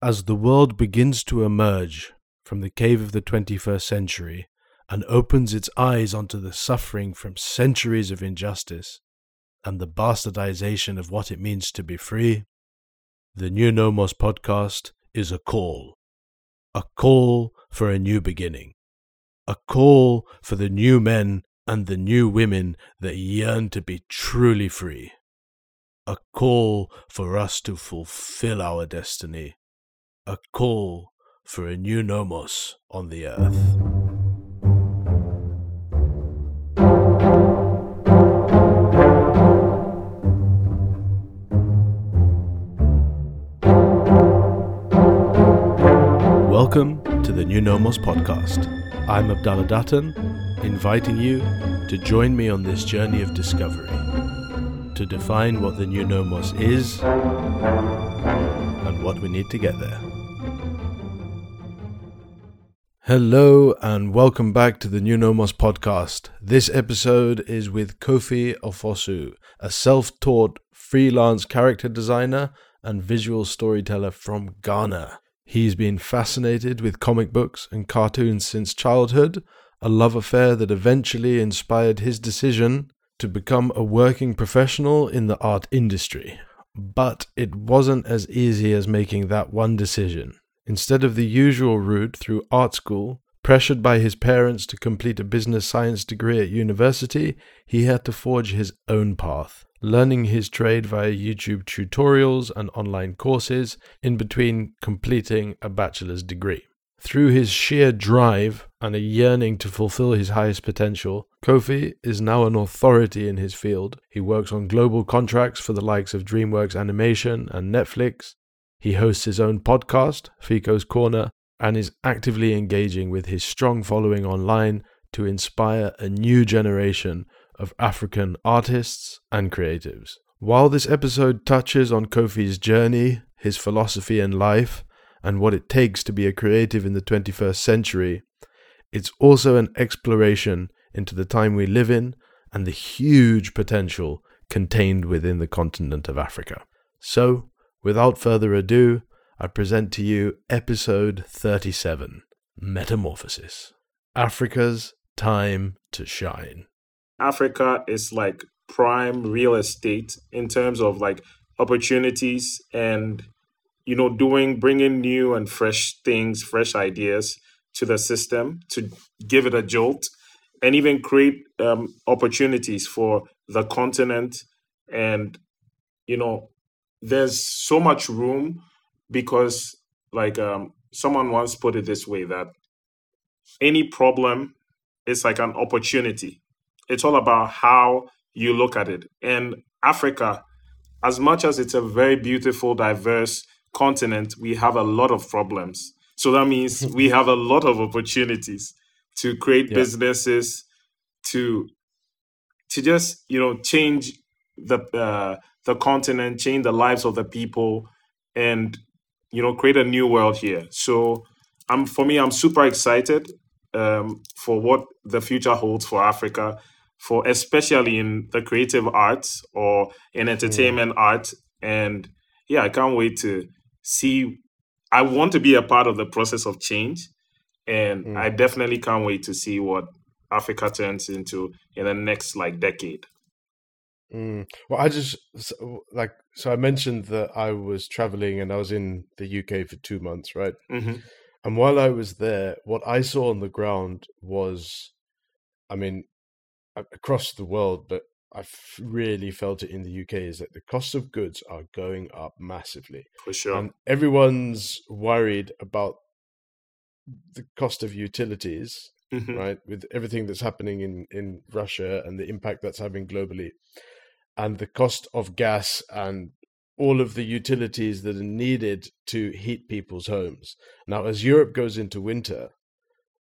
As the world begins to emerge from the cave of the 21st century and opens its eyes onto the suffering from centuries of injustice and the bastardization of what it means to be free, the New Nomos podcast is a call. A call for a new beginning. A call for the new men and the new women that yearn to be truly free. A call for us to fulfill our destiny. A call for a new nomos on the earth. Welcome to the New Nomos podcast. I'm Abdallah Dutton, inviting you to join me on this journey of discovery, to define what the New Nomos is and what we need to get there. Hello and welcome back to the New Nomos podcast. This episode is with Kofi Ofosu, a self taught freelance character designer and visual storyteller from Ghana. He's been fascinated with comic books and cartoons since childhood, a love affair that eventually inspired his decision to become a working professional in the art industry. But it wasn't as easy as making that one decision. Instead of the usual route through art school, pressured by his parents to complete a business science degree at university, he had to forge his own path learning his trade via YouTube tutorials and online courses in between completing a bachelor's degree. Through his sheer drive and a yearning to fulfill his highest potential, Kofi is now an authority in his field. He works on global contracts for the likes of DreamWorks Animation and Netflix. He hosts his own podcast, Fico's Corner, and is actively engaging with his strong following online to inspire a new generation of African artists and creatives. While this episode touches on Kofi's journey, his philosophy and life, and what it takes to be a creative in the 21st century, it's also an exploration into the time we live in and the huge potential contained within the continent of Africa. So, without further ado, I present to you episode 37 Metamorphosis Africa's Time to Shine. Africa is like prime real estate in terms of like opportunities and you know doing bringing new and fresh things fresh ideas to the system to give it a jolt and even create um, opportunities for the continent and you know there's so much room because like um, someone once put it this way that any problem is like an opportunity it's all about how you look at it. And Africa, as much as it's a very beautiful, diverse continent, we have a lot of problems. So that means we have a lot of opportunities to create yeah. businesses, to to just you know change the uh, the continent, change the lives of the people, and you know create a new world here. So I'm for me, I'm super excited um, for what the future holds for Africa for especially in the creative arts or in mm. entertainment mm. art. And yeah, I can't wait to see. I want to be a part of the process of change. And mm. I definitely can't wait to see what Africa turns into in the next like decade. Mm. Well, I just like so I mentioned that I was traveling and I was in the UK for two months, right? Mm-hmm. And while I was there, what I saw on the ground was, I mean, across the world, but I've really felt it in the UK is that the cost of goods are going up massively. For sure. And everyone's worried about the cost of utilities, mm-hmm. right? With everything that's happening in, in Russia and the impact that's having globally, and the cost of gas and all of the utilities that are needed to heat people's homes. Now, as Europe goes into winter,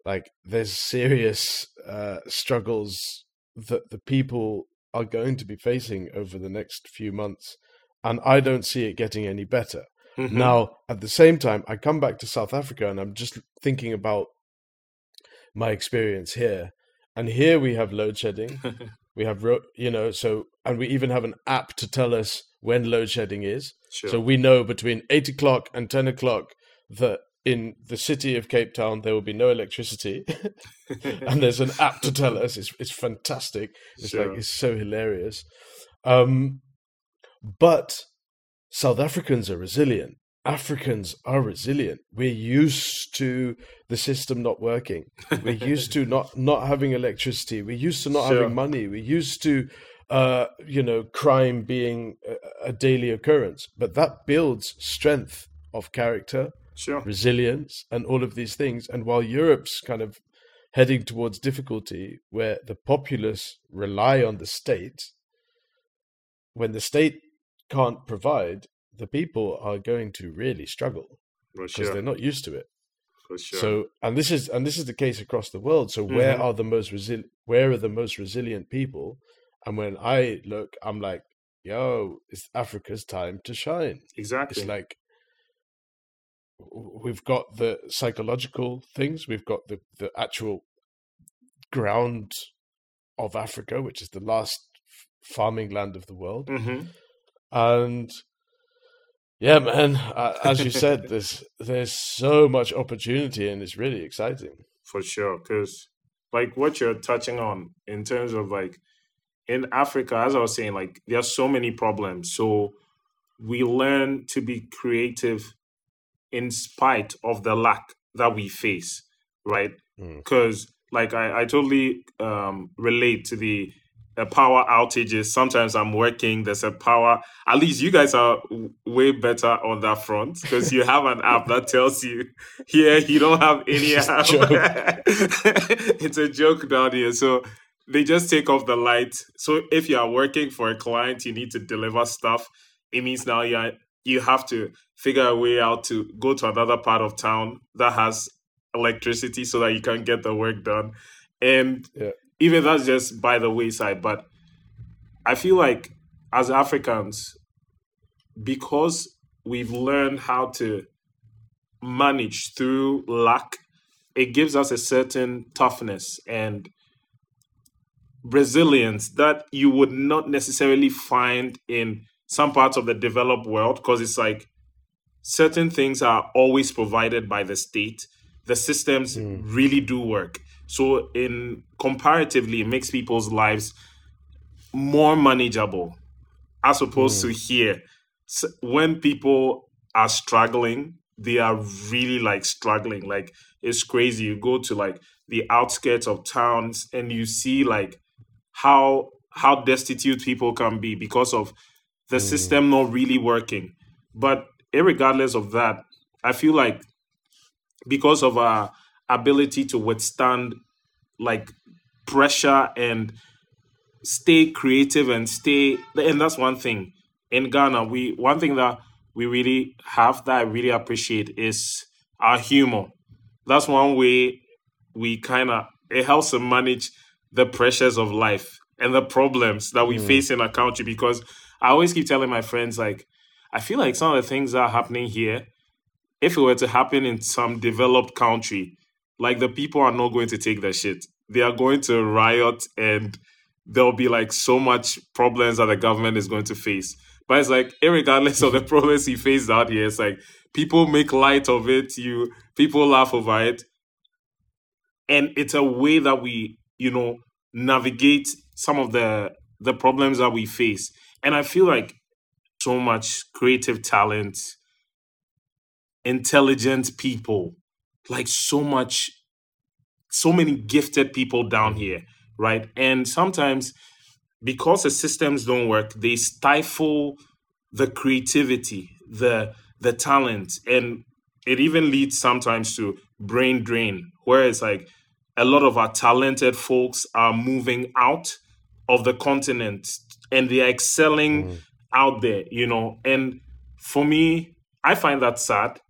like there's serious uh, struggles that the people are going to be facing over the next few months. And I don't see it getting any better. Mm-hmm. Now, at the same time, I come back to South Africa and I'm just thinking about my experience here. And here we have load shedding. we have, you know, so, and we even have an app to tell us when load shedding is. Sure. So we know between eight o'clock and 10 o'clock, that in the city of Cape Town there will be no electricity, and there's an app to tell us. It's it's fantastic. It's sure. like it's so hilarious. Um, but South Africans are resilient. Africans are resilient. We're used to the system not working. We're used to not not having electricity. We're used to not sure. having money. We're used to uh, you know crime being a, a, daily occurrence. But that builds strength of character, sure. resilience, and all of these things. And while Europe's kind of heading towards difficulty, where the populace rely on the state, when the state can't provide, the people are going to really struggle because sure. they're not used to it. For sure. So, and this is and this is the case across the world. So, mm-hmm. where are the most resil- Where are the most resilient people? And when I look, I'm like, yo, it's Africa's time to shine. Exactly. It's like we've got the psychological things, we've got the the actual ground of Africa, which is the last farming land of the world, mm-hmm. and yeah, man. Uh, as you said, there's there's so much opportunity, and it's really exciting. For sure, because like what you're touching on in terms of like in Africa, as I was saying, like there are so many problems. So we learn to be creative in spite of the lack that we face, right? Because mm. like I, I totally um, relate to the a power outages. Sometimes I'm working. There's a power. At least you guys are way better on that front because you have an app that tells you here you don't have any app. it's a joke down here. So they just take off the light. So if you are working for a client, you need to deliver stuff. It means now you you have to figure a way out to go to another part of town that has electricity so that you can get the work done. And yeah even that's just by the wayside. But I feel like as Africans, because we've learned how to manage through lack, it gives us a certain toughness and resilience that you would not necessarily find in some parts of the developed world because it's like certain things are always provided by the state. The systems mm. really do work. So, in comparatively, it makes people's lives more manageable as opposed mm. to here. So when people are struggling, they are really like struggling. Like, it's crazy. You go to like the outskirts of towns and you see like how how destitute people can be because of the mm. system not really working. But regardless of that, I feel like because of our ability to withstand like pressure and stay creative and stay and that's one thing in Ghana we one thing that we really have that I really appreciate is our humor that's one way we kind of it helps to manage the pressures of life and the problems that we mm. face in our country because I always keep telling my friends like I feel like some of the things that are happening here if it were to happen in some developed country like the people are not going to take the shit. They are going to riot and there'll be like so much problems that the government is going to face. But it's like, regardless of the problems he faced out here, it's like people make light of it. You people laugh over it, and it's a way that we, you know, navigate some of the the problems that we face. And I feel like so much creative talent, intelligent people like so much, so many gifted people down mm-hmm. here, right? And sometimes because the systems don't work, they stifle the creativity, the the talent, and it even leads sometimes to brain drain, where it's like a lot of our talented folks are moving out of the continent and they're excelling mm. out there, you know. And for me, I find that sad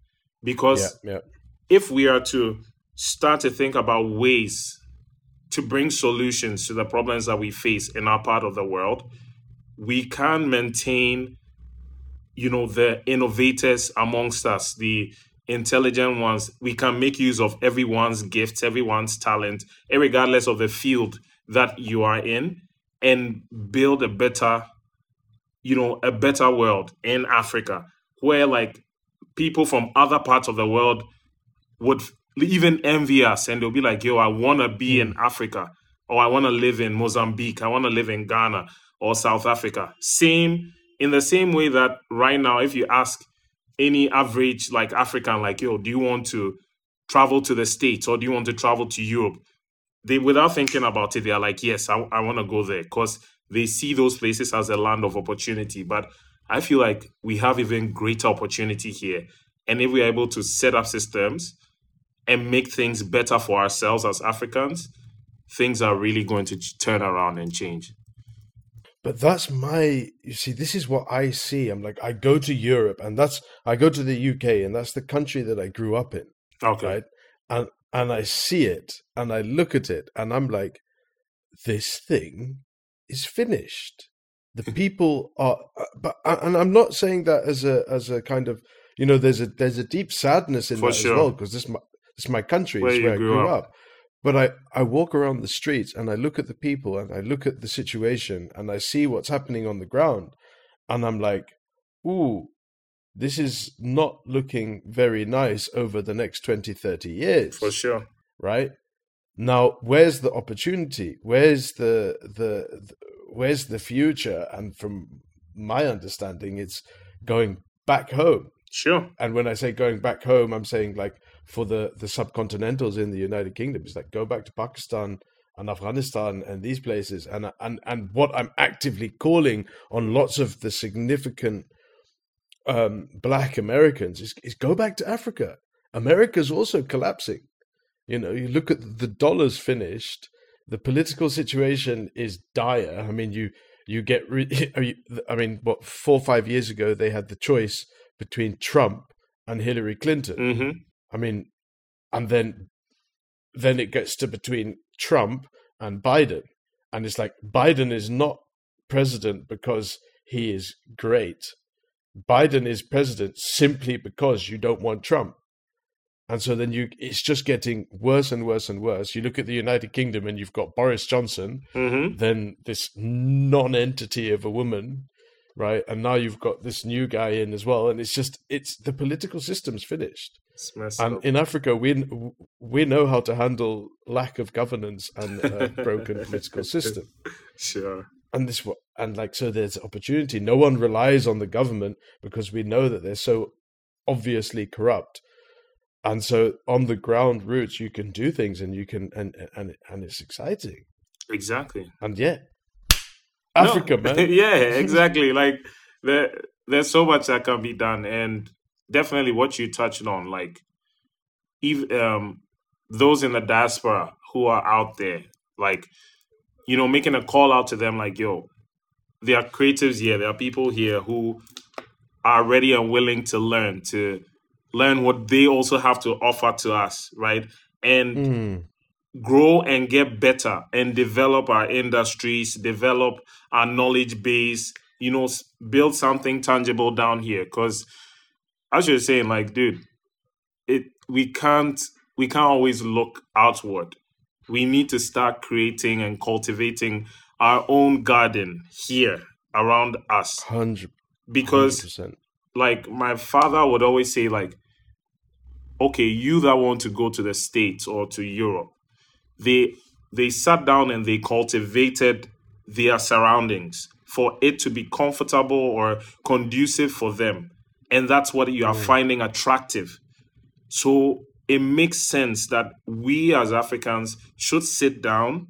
because yeah, yeah if we are to start to think about ways to bring solutions to the problems that we face in our part of the world, we can maintain, you know, the innovators amongst us, the intelligent ones. We can make use of everyone's gifts, everyone's talent, regardless of the field that you are in, and build a better, you know, a better world in Africa where like people from other parts of the world would even envy us and they'll be like, yo, I want to be in hmm. Africa or I want to live in Mozambique. I want to live in Ghana or South Africa. Same, in the same way that right now, if you ask any average like African, like, yo, do you want to travel to the States or do you want to travel to Europe? They, without thinking about it, they are like, yes, I, I want to go there because they see those places as a land of opportunity. But I feel like we have even greater opportunity here. And if we are able to set up systems and make things better for ourselves as Africans, things are really going to turn around and change. But that's my, you see, this is what I see. I'm like, I go to Europe and that's, I go to the UK and that's the country that I grew up in. Okay. Right. And, and I see it and I look at it and I'm like, this thing is finished. The people are, uh, but, and I'm not saying that as a, as a kind of, you know, there's a, there's a deep sadness in For that sure. as well because this, it's my country. Where it's where I grew grew up. up. But I, I walk around the streets and I look at the people and I look at the situation and I see what's happening on the ground. And I'm like, ooh, this is not looking very nice over the next 20, 30 years. For sure. Right? Now, where's the opportunity? Where's the, the, the where's the future? And from my understanding, it's going back home Sure. and when I say going back home, I'm saying like for the the subcontinentals in the United Kingdom, it's like go back to Pakistan and Afghanistan and these places, and and and what I'm actively calling on lots of the significant um, Black Americans is is go back to Africa. America's also collapsing. You know, you look at the dollars finished. The political situation is dire. I mean, you you get. Re- I mean, what four or five years ago they had the choice between Trump and Hillary Clinton. hmm I mean, and then then it gets to between Trump and Biden, and it's like Biden is not president because he is great. Biden is president simply because you don't want Trump. And so then you it's just getting worse and worse and worse. You look at the United Kingdom and you've got Boris Johnson, hmm then this non-entity of a woman right and now you've got this new guy in as well and it's just it's the political system's finished and up. in africa we we know how to handle lack of governance and a broken political system Sure. and this and like so there's opportunity no one relies on the government because we know that they're so obviously corrupt and so on the ground roots you can do things and you can and and and it's exciting Exactly. and yeah No. africa man yeah, exactly. Like there, there's so much that can be done, and definitely what you touched on, like even um, those in the diaspora who are out there, like you know, making a call out to them, like yo, there are creatives here, there are people here who are ready and willing to learn, to learn what they also have to offer to us, right? And Mm. grow and get better and develop our industries, develop our knowledge base, you know, build something tangible down here. Because as you're saying, like, dude, it we can't we can't always look outward. We need to start creating and cultivating our own garden here around us. Hundred Because percent. like my father would always say like okay you that want to go to the states or to europe they they sat down and they cultivated their surroundings for it to be comfortable or conducive for them and that's what you are mm. finding attractive. So it makes sense that we as africans should sit down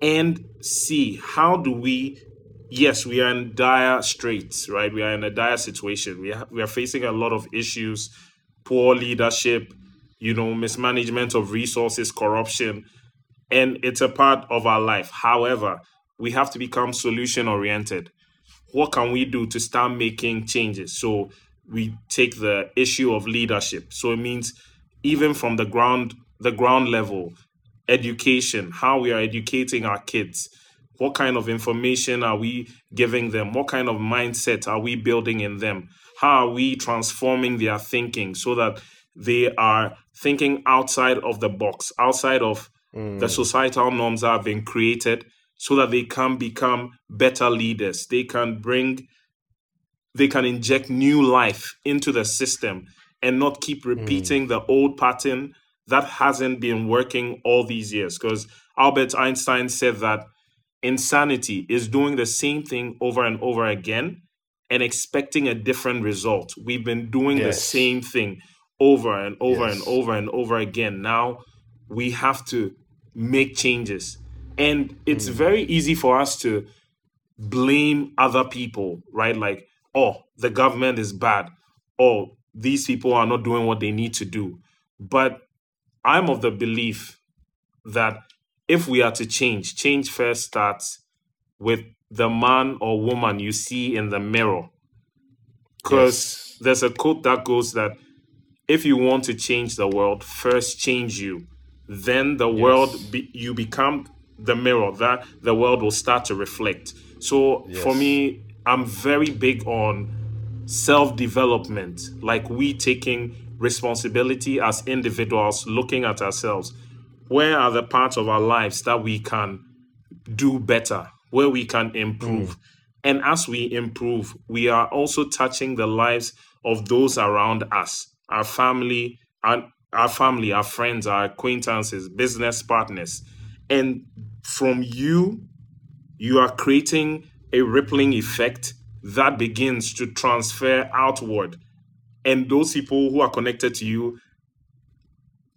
and see how do we yes we are in dire straits right? We are in a dire situation. We, ha- we are facing a lot of issues poor leadership you know mismanagement of resources corruption and it's a part of our life. However we have to become solution oriented what can we do to start making changes? So we take the issue of leadership. So it means even from the ground the ground level education how we are educating our kids what kind of information are we giving them? What kind of mindset are we building in them? How are we transforming their thinking so that they are thinking outside of the box outside of the mm. societal norms that have been created so that they can become better leaders they can bring they can inject new life into the system and not keep repeating mm. the old pattern that hasn't been working all these years. Because Albert Einstein said that insanity is doing the same thing over and over again and expecting a different result. We've been doing yes. the same thing over and over yes. and over and over again. Now we have to make changes. And it's mm. very easy for us to blame other people, right? Like, oh, the government is bad. Oh, these people are not doing what they need to do. But I'm of the belief that if we are to change, change first starts with the man or woman you see in the mirror. Because yes. there's a quote that goes that if you want to change the world, first change you. Then the yes. world, be, you become the mirror that the world will start to reflect. So yes. for me, I'm very big on self development, like we taking responsibility as individuals, looking at ourselves. Where are the parts of our lives that we can do better, where we can improve? Mm. And as we improve, we are also touching the lives of those around us, our family, and our family, our friends, our acquaintances, business partners. And from you, you are creating a rippling effect that begins to transfer outward. And those people who are connected to you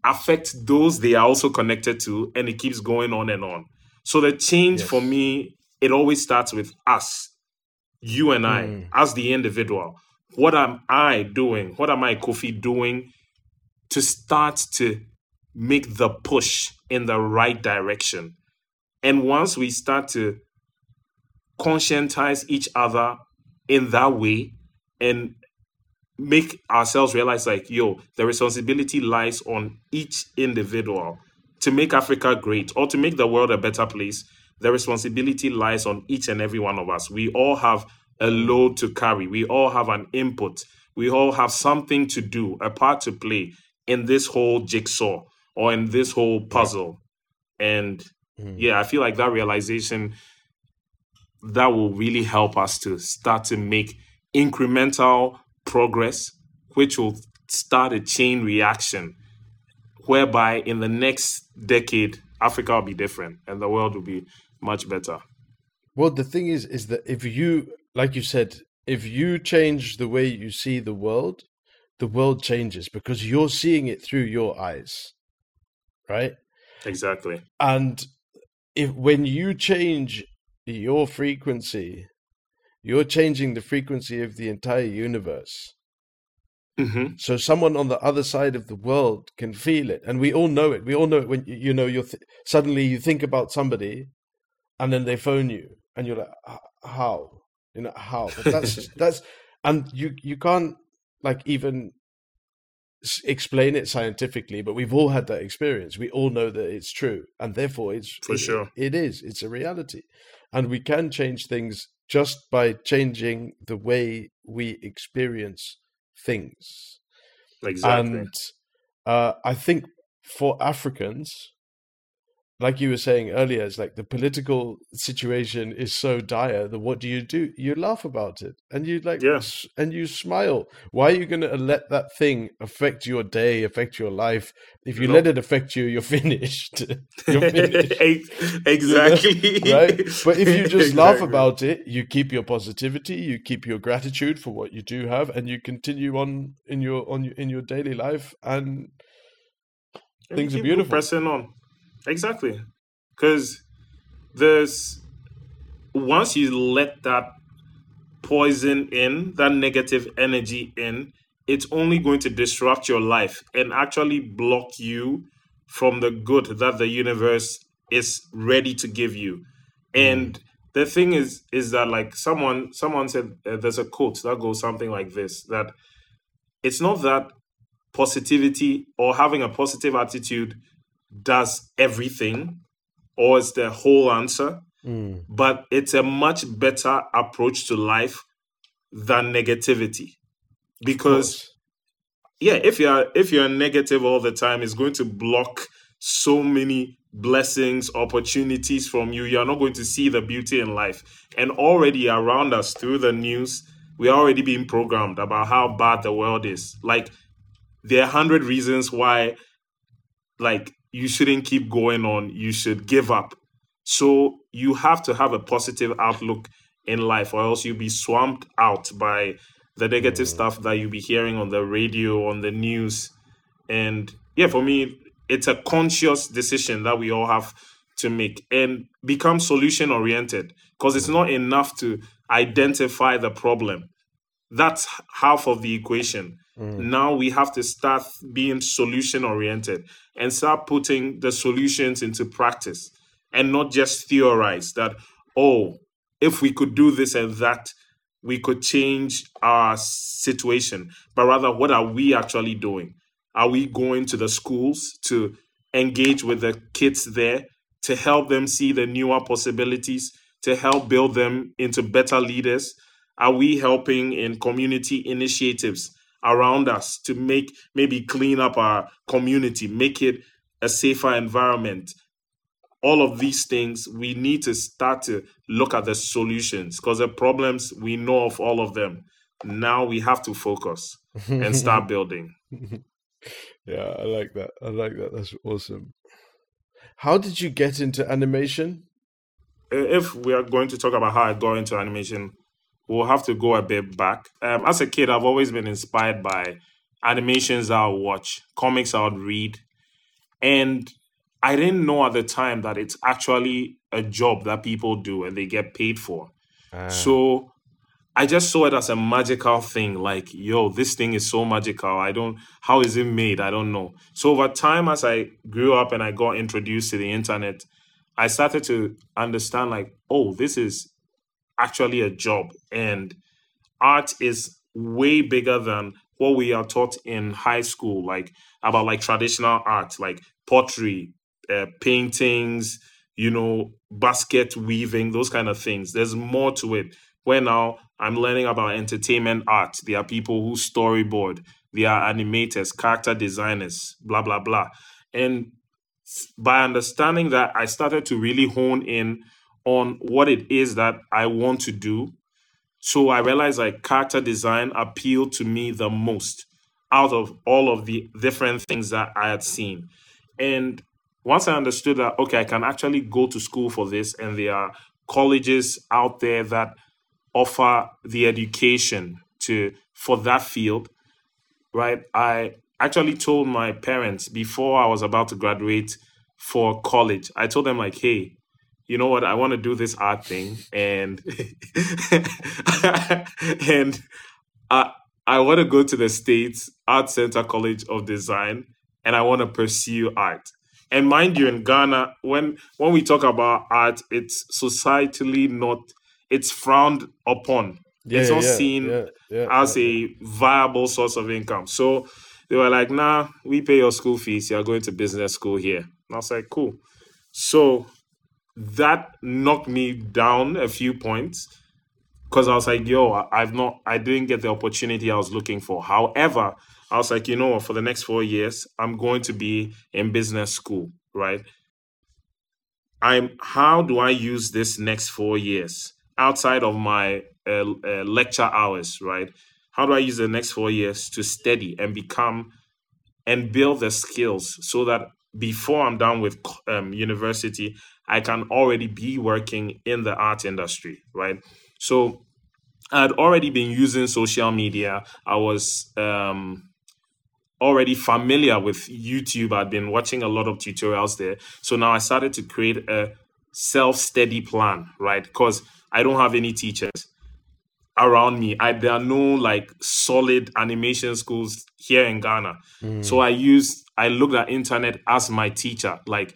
affect those they are also connected to, and it keeps going on and on. So the change yes. for me, it always starts with us, you and I, mm. as the individual. What am I doing? What am I, Kofi, doing to start to make the push in the right direction? And once we start to conscientize each other in that way and make ourselves realize like yo the responsibility lies on each individual. To make africa great or to make the world a better place the responsibility lies on each and every one of us. We all have a load to carry. We all have an input. We all have something to do a part to play in this whole jigsaw or in this whole puzzle and mm. yeah i feel like that realization that will really help us to start to make incremental progress, which will start a chain reaction whereby in the next decade, Africa will be different and the world will be much better. Well, the thing is, is that if you, like you said, if you change the way you see the world, the world changes because you're seeing it through your eyes, right? Exactly. And if when you change your frequency, you're changing the frequency of the entire universe. Mm-hmm. So someone on the other side of the world can feel it, and we all know it. We all know it when you know you're th- suddenly you think about somebody, and then they phone you, and you're like, how, you know, how? But that's that's, and you you can't like even explain it scientifically, but we've all had that experience. We all know that it's true, and therefore it's for it, sure it is. It's a reality and we can change things just by changing the way we experience things. Exactly. And uh, I think for Africans, like you were saying earlier, it's like the political situation is so dire that what do you do? You laugh about it and you like, yes. and you smile. Why are you going to let that thing affect your day, affect your life? If you let it affect you, you're finished. you're finished. exactly. right. But if you just exactly. laugh about it, you keep your positivity, you keep your gratitude for what you do have, and you continue on in your on in your daily life, and, and things are beautiful. Pressing on. Exactly. Because there's once you let that poison in, that negative energy in, it's only going to disrupt your life and actually block you from the good that the universe is ready to give you. And mm. the thing is, is that like someone, someone said, uh, there's a quote that goes something like this: that it's not that positivity or having a positive attitude does everything or is the whole answer, mm. but it's a much better approach to life than negativity. Because yeah, if you're if you're negative all the time, it's going to block so many blessings, opportunities from you. You're not going to see the beauty in life. And already around us through the news, we are already being programmed about how bad the world is. Like there are hundred reasons why like you shouldn't keep going on, you should give up. So you have to have a positive outlook in life, or else you'll be swamped out by the negative stuff that you'll be hearing on the radio, on the news. And yeah, for me, it's a conscious decision that we all have to make and become solution oriented because it's not enough to identify the problem. That's half of the equation. Mm. Now we have to start being solution oriented and start putting the solutions into practice and not just theorize that, oh, if we could do this and that, we could change our situation. But rather, what are we actually doing? Are we going to the schools to engage with the kids there to help them see the newer possibilities, to help build them into better leaders? Are we helping in community initiatives around us to make maybe clean up our community, make it a safer environment? All of these things, we need to start to look at the solutions because the problems, we know of all of them. Now we have to focus and start building. yeah, I like that. I like that. That's awesome. How did you get into animation? If we are going to talk about how I got into animation, we'll have to go a bit back. Um, as a kid, I've always been inspired by animations I'll watch, comics I'll read. And I didn't know at the time that it's actually a job that people do and they get paid for. Uh. So I just saw it as a magical thing. Like, yo, this thing is so magical. I don't, how is it made? I don't know. So over time, as I grew up and I got introduced to the internet, I started to understand, like, oh, this is actually a job. And art is way bigger than what we are taught in high school, like about like traditional art, like pottery, uh, paintings, you know, basket weaving, those kind of things. There's more to it. Where now I'm learning about entertainment art. There are people who storyboard, there are animators, character designers, blah, blah, blah. And by understanding that, I started to really hone in on what it is that I want to do. So I realized like character design appealed to me the most out of all of the different things that I had seen. And once I understood that, okay, I can actually go to school for this, and there are colleges out there that offer the education to for that field, right? I actually told my parents before I was about to graduate for college. I told them like, "Hey, you know what? I want to do this art thing, and and I I want to go to the states Art Center College of Design, and I want to pursue art." And mind you, in Ghana, when when we talk about art, it's societally not it's frowned upon. Yeah, it's not yeah, seen yeah, as a viable source of income. So they were like, nah, we pay your school fees. You're going to business school here. And I was like, cool. So that knocked me down a few points because I was like, yo, I've not, I didn't get the opportunity I was looking for. However, I was like, you know what, for the next four years, I'm going to be in business school, right? I'm, how do I use this next four years? outside of my uh, uh, lecture hours, right? How do I use the next four years to study and become and build the skills so that before I'm done with um, university, I can already be working in the art industry, right? So I had already been using social media. I was um, already familiar with YouTube. I'd been watching a lot of tutorials there. So now I started to create a self study plan, right? Because I don't have any teachers around me. I, there are no like solid animation schools here in Ghana. Mm. So I use I looked at internet as my teacher. Like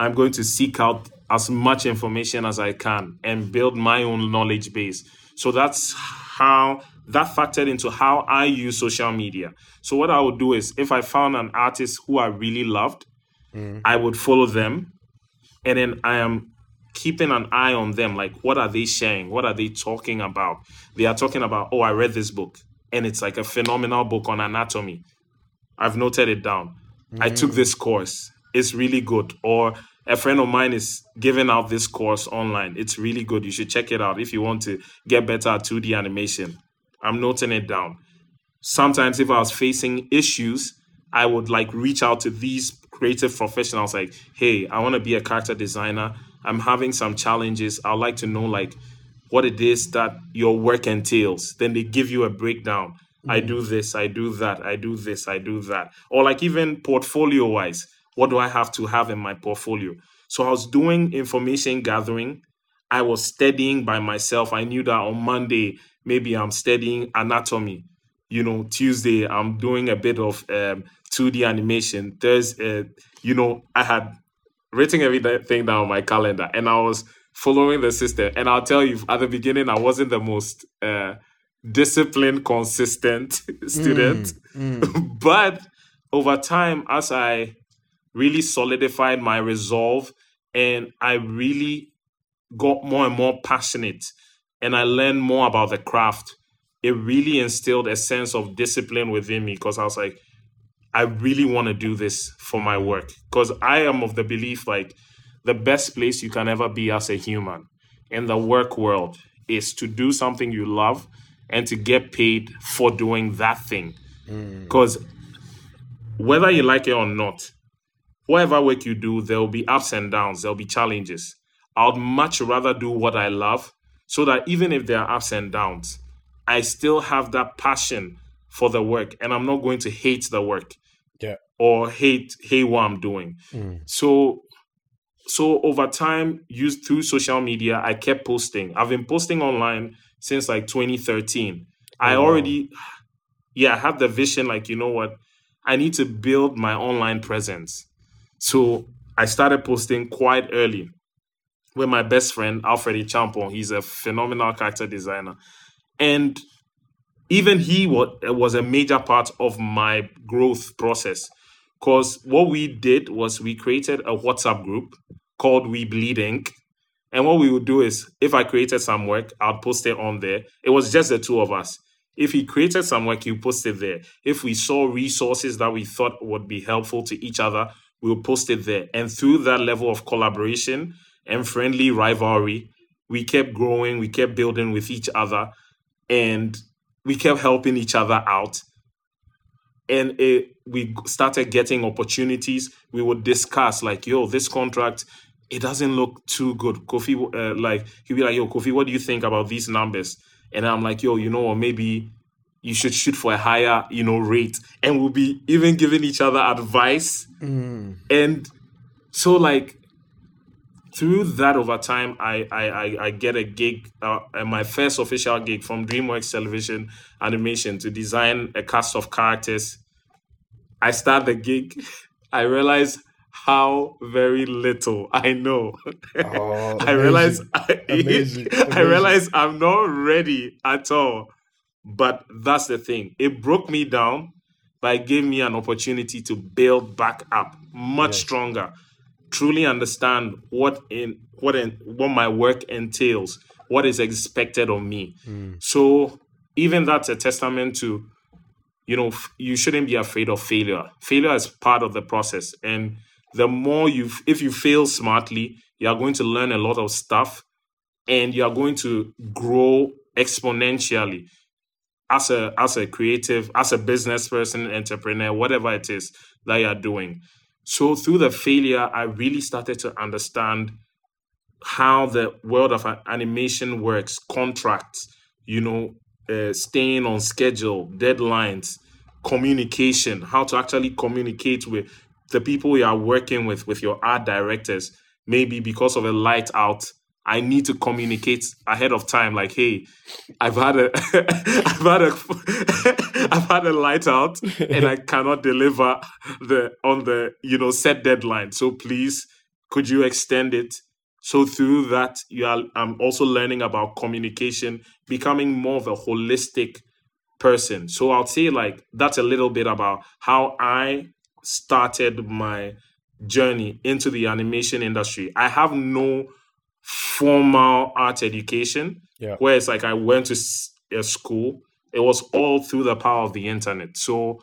I'm going to seek out as much information as I can and build my own knowledge base. So that's how that factored into how I use social media. So what I would do is if I found an artist who I really loved, mm. I would follow them. And then I am keeping an eye on them like what are they sharing what are they talking about they are talking about oh i read this book and it's like a phenomenal book on anatomy i've noted it down mm. i took this course it's really good or a friend of mine is giving out this course online. It's really good. You should check it out if you want to get better at 2D animation. I'm noting it down. Sometimes if I was facing issues, I would like reach out to these creative professionals like, hey, I want to be a character designer. I'm having some challenges. I'd like to know like what it is that your work entails. Then they give you a breakdown. Mm-hmm. I do this, I do that, I do this, I do that. Or like even portfolio wise, what do I have to have in my portfolio? So I was doing information gathering. I was studying by myself. I knew that on Monday, maybe I'm studying anatomy. You know, Tuesday, I'm doing a bit of um, 2D animation. There's, uh, you know, I had written everything down on my calendar and I was following the system. And I'll tell you, at the beginning, I wasn't the most uh, disciplined, consistent student. Mm, mm. but over time, as I really solidified my resolve and I really got more and more passionate and I learned more about the craft, it really instilled a sense of discipline within me because I was like, I really want to do this for my work. Because I am of the belief like the best place you can ever be as a human in the work world is to do something you love and to get paid for doing that thing. Because mm. whether you like it or not, whatever work you do, there will be ups and downs, there'll be challenges. I'd much rather do what I love so that even if there are ups and downs, I still have that passion for the work and I'm not going to hate the work. Yeah. Or hate hate what I'm doing. Mm. So so over time, used through social media, I kept posting. I've been posting online since like 2013. Oh, I already yeah, I have the vision like you know what? I need to build my online presence. So I started posting quite early with my best friend Alfred Champon. He's a phenomenal character designer. And even he was a major part of my growth process because what we did was we created a WhatsApp group called We Bleed Ink. And what we would do is if I created some work, I'd post it on there. It was just the two of us. If he created some work, he post it there. If we saw resources that we thought would be helpful to each other, we'll post it there. And through that level of collaboration and friendly rivalry, we kept growing, we kept building with each other. And we kept helping each other out and it, we started getting opportunities we would discuss like yo this contract it doesn't look too good kofi uh, like he'd be like yo kofi what do you think about these numbers and i'm like yo you know what maybe you should shoot for a higher you know rate. And we'll be even giving each other advice. Mm. and so like through that over time i i i, get a gig uh, my first official gig from dreamworks television animation to design a cast of characters i start the gig. I realize how very little i know. Oh, i realize I, amazing, amazing. i realize i'm not ready at all but that's the thing it broke me down but it gave me an opportunity to build back up much yes. stronger truly understand what in what in what my work entails, what is expected of me. Mm. So even that's a testament to, you know, f- you shouldn't be afraid of failure. Failure is part of the process, and the more you, if you fail smartly, you are going to learn a lot of stuff, and you are going to grow exponentially as a as a creative, as a business person, entrepreneur, whatever it is that you are doing. So through the failure, I really started to understand how the world of animation works, contracts, you know, uh, staying on schedule, deadlines, communication, how to actually communicate with the people you are working with, with your art directors. Maybe because of a light out, I need to communicate ahead of time. Like, hey, I've had a, I've had a, I've had a light out, and I cannot deliver the on the you know set deadline. So please, could you extend it? So through that, you are. I'm also learning about communication, becoming more of a holistic person. So I'll say like that's a little bit about how I started my journey into the animation industry. I have no formal art education, yeah. where it's like I went to a school. It was all through the power of the internet. So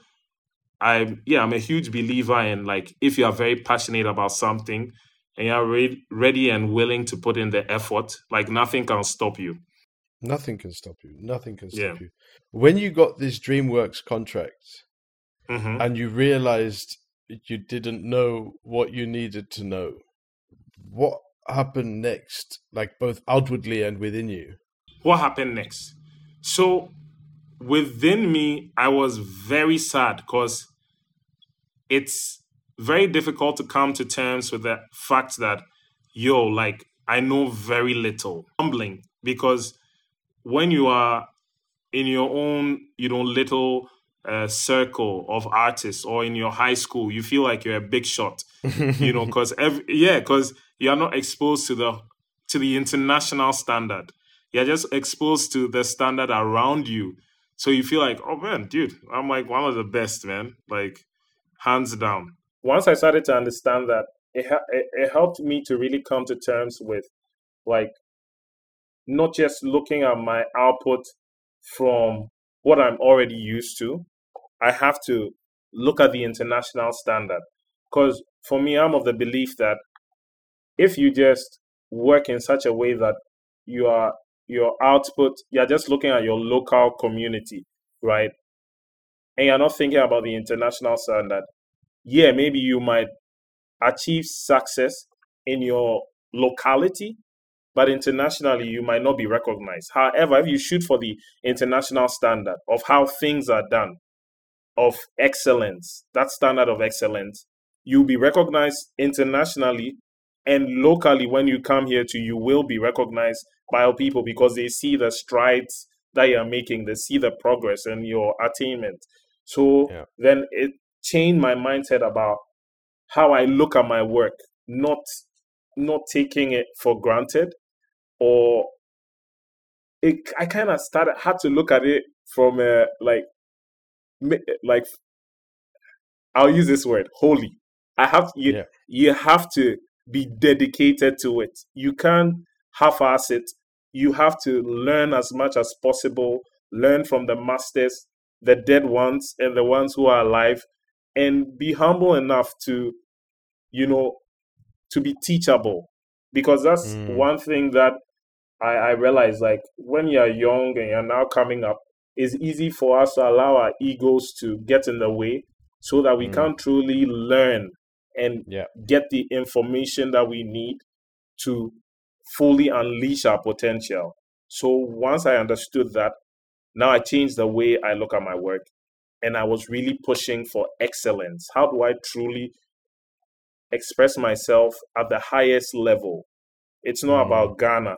I, yeah, I'm a huge believer in like if you are very passionate about something and you're re- ready and willing to put in the effort, like nothing can stop you. Nothing can stop you. Nothing can stop Yeah. you. When you got this DreamWorks contract hmm and you realized you didn't know what you needed to know, what happened next? Like both outwardly and within you? What happened next? So within me, I was very sad because it's very difficult to come to terms with the fact that, yo, like, I know very little. Humbling because when you are in your own, you know, little uh, circle of artists or in your high school, you feel like you're a big shot, you know, because every, yeah, because you are not exposed to the to the international standard. You're just exposed to the standard around you. So you feel like, oh man, dude, I'm like one of the best, man. Like hands down. Once I started to understand that, it, it, it helped me to really come to terms with like not just looking at my output from what I'm already used to. I have to look at the international standard. Because for me, I'm of the belief that if you just work in such a way that you are your output, you're just looking at your local community, right? And you're not thinking about the international standard. Yeah, maybe you might achieve success in your locality, but internationally you might not be recognized. However, if you shoot for the international standard of how things are done, of excellence, that standard of excellence, you'll be recognized internationally and locally when you come here to you will be recognized by people because they see the strides that you're making, they see the progress and your attainment. So Yeah. then it changed my mindset about how I look at my work, not not taking it for granted or it I kind of started had to look at it from a like like I'll use this word holy. I have you Yeah. you have to be dedicated to it. You can't half-ass it. You have to learn as much as possible. Learn from the masters, the dead ones, and the ones who are alive, and be humble enough to, you know, to be teachable. Because that's Mm. one thing that I, I realize. Like when you're young and you're now coming up, it's easy for us to allow our egos to get in the way so that we Mm. can't truly learn and Yeah. get the information that we need to fully unleash our potential. So once I understood that, now I changed the way I look at my work and I was really pushing for excellence. How do I truly express myself at the highest level? It's not Mm. about Ghana,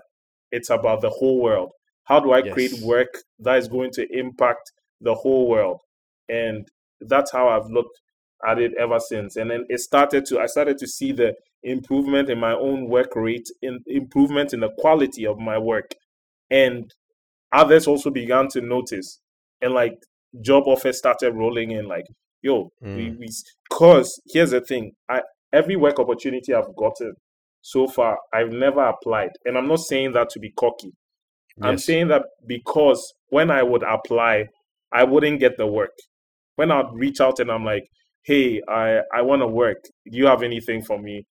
it's about the whole world. How do I create work that is going to impact the whole world? And that's how I've looked at it ever since. And then it started to I started to see the improvement in my own work rate, in improvement in the quality of my work. And others also began to notice. And like job offers started rolling in like, yo, Mm. we cause here's the thing. I every work opportunity I've gotten so far, I've never applied. And I'm not saying that to be cocky. I'm saying that because when I would apply, I wouldn't get the work. When I'd reach out and I'm like, hey, I, I want to work. Do you have anything for me?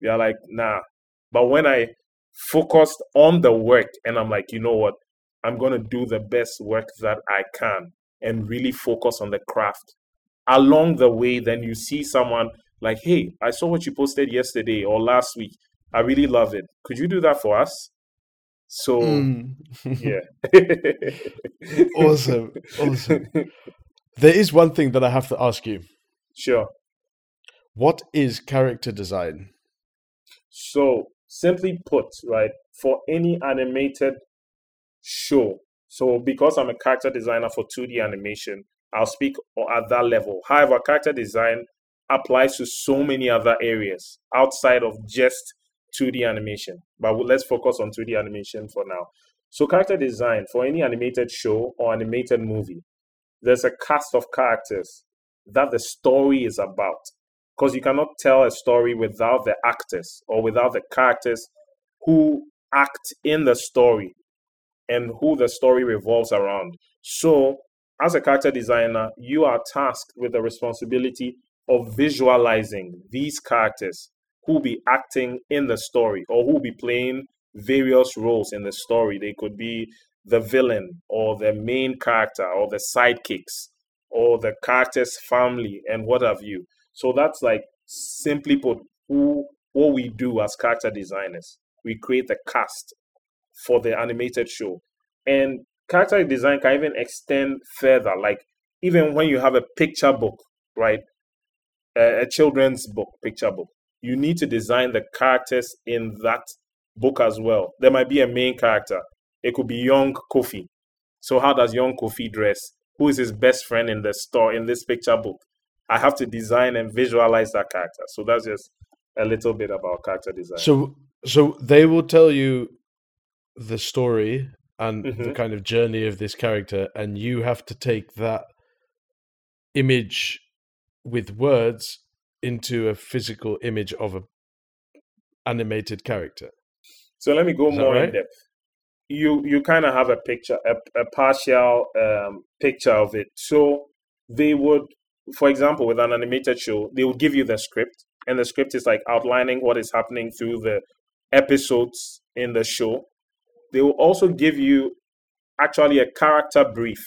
They're like, nah. But when I focused on the work and I'm like, you know what? I'm going to do the best work that I can and really focus on the craft. Along the way, then you see someone like, hey, I saw what you posted yesterday or last week. I really love it. Could you do that for us? So, Mm. yeah. awesome. Awesome. There is one thing that I have to ask you. Sure. What is character design? So, simply put, right, for any animated show, so because I'm a character designer for 2D animation, I'll speak at that level. However, character design applies to so many other areas outside of just 2D animation. But let's focus on 2D animation for now. So, character design for any animated show or animated movie, there's a cast of characters that the story is about. Because you cannot tell a story without the actors or without the characters who act in the story and who the story revolves around. So, as a character designer, you are tasked with the responsibility of visualizing these characters who'll be acting in the story or who'll be playing various roles in the story. They could be the villain or the main character or the sidekicks or the character's family and what have you. So that's like simply put, who what we do as character designers. We create the cast for the animated show. And character design can even extend further. Like even when you have a picture book, right? A, a children's book, picture book, you need to design the characters in that book as well. There might be a main character. It could be young Kofi. So how does young Kofi dress? Who is his best friend in the store in this picture book? I have to design and visualize that character. So that's just a little bit about character design. So so they will tell you the story and Mhm. the kind of journey of this character and you have to take that image with words into a physical image of a animated character. So let me go more in depth. You you kind of have a picture, a, a partial um, picture of it. So they would, for example, with an animated show, they will give you the script, and the script is like outlining what is happening through the episodes in the show. They will also give you actually a character brief.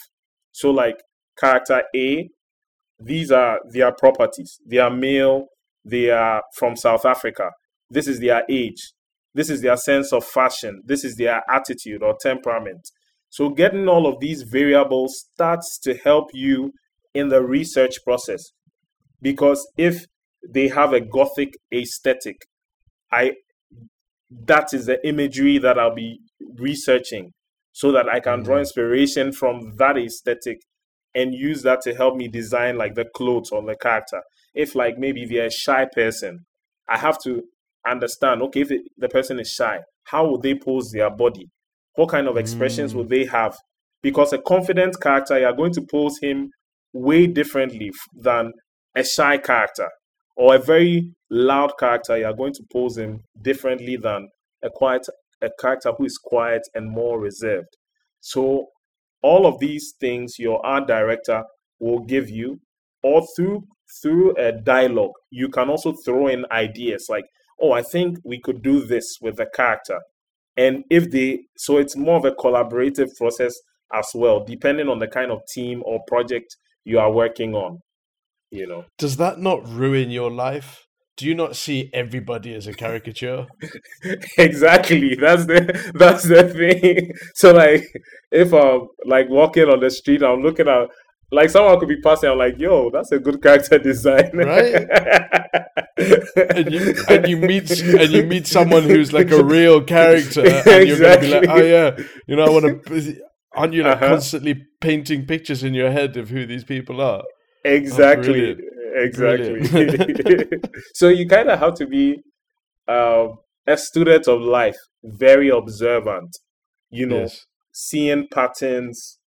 So like character A, these are their properties. They are male. They are from South Africa. This is their age this is their sense of fashion. This is their attitude or temperament. So getting all of these variables starts to help you in the research process. Because if they have a gothic aesthetic i that is the imagery that i'll be researching so that i can draw Mhm. inspiration from that aesthetic and use that to help me design like the clothes on the character. If like maybe they're a shy person i have to understand okay if it, the person is shy how would they pose their body? What kind of expressions Mm. would they have? Because a confident character you are going to pose him way differently than a shy character. Or a very loud character you are going to pose him differently than a quiet a character who is quiet and more reserved. So all of these things your art director will give you or through through a dialogue you can also throw in ideas like oh i think we could do this with the character and if they so it's more of a collaborative process as well depending on the kind of team or project you are working on you know Does that not ruin your life? Do you not see everybody as a caricature? exactly that's the that's the thing so like if i'm like walking on the street i'm looking at like someone could be passing i'm like yo that's a good character design Right? and you and you meet and you meet someone who's like a real character, and you're gonna be like, oh yeah, you know, I want to. Aren't you like Uh-huh. constantly painting pictures in your head of who these people are? exactly brilliant. exactly so you kind of have to be um, a student of life very observant you know Yes. seeing patterns